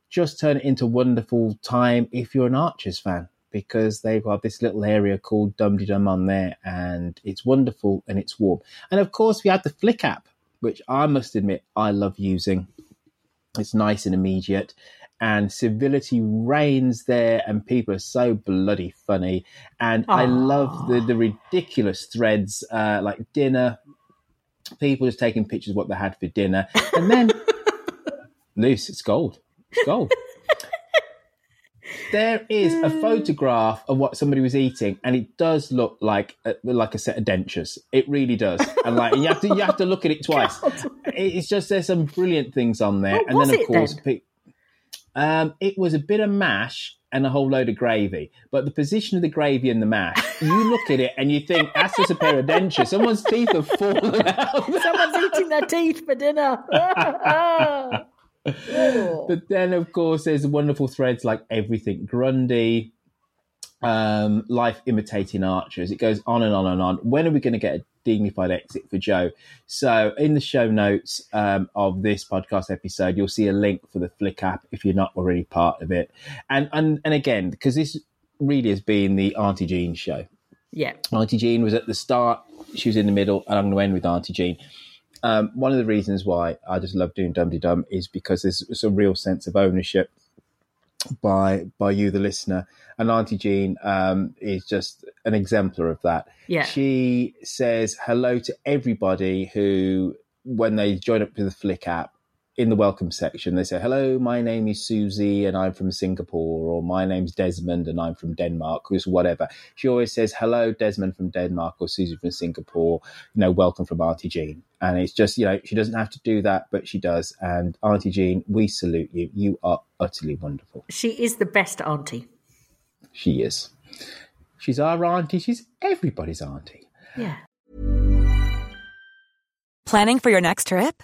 just turn it into wonderful time if you're an Archers fan because they've got this little area called Dum Dum on there and it's wonderful and it's warm. And of course, we have the Flick app, which I must admit I love using. It's nice and immediate, and civility reigns there, and people are so bloody funny. And I love the the ridiculous threads uh, like dinner. People just taking pictures of what they had for dinner, and then (laughs) loose. It's gold. It's gold. There is a mm. photograph of what somebody was eating, and it does look like a, like a set of dentures. It really does, and like you have to you have to look at it (laughs) twice. It's just there's some brilliant things on there, What and then of course, then? pe- um, it was a bit of mash and a whole load of gravy. But the position of the gravy and the mash, you look at it and you think that's just a pair of dentures. Someone's teeth have fallen out. (laughs) Someone's eating their teeth for dinner. (laughs) (laughs) but then, of course, there's wonderful threads like everything Grundy, um, life imitating archers. It goes on and on and on. When are we going to get a dignified exit for Joe? So, in the show notes um, of this podcast episode, you'll see a link for the Flick app if you're not already part of it. And and and again, because this really has been the Auntie Jean show. yeah. Auntie Jean was at the start, she was in the middle, and I'm going to end with Auntie Jean. Um, one of the reasons why I just love doing Dum Dum is because there's, a real sense of ownership by by you, the listener. And Auntie Jean um, is just an exemplar of that. Yeah. She says hello to everybody who, when they join up to the Flick app, in the welcome section, they say, Hello, my name is Susie and I'm from Singapore, or my name's Desmond and I'm from Denmark, who's whatever. She always says, Hello, Desmond from Denmark or Susie from Singapore, you know, welcome from Auntie Jean. And it's just, you know, she doesn't have to do that, but she does. And Auntie Jean, we salute you. You are utterly wonderful. She is the best auntie. She is. She's our auntie. She's everybody's auntie. Yeah. Planning for your next trip?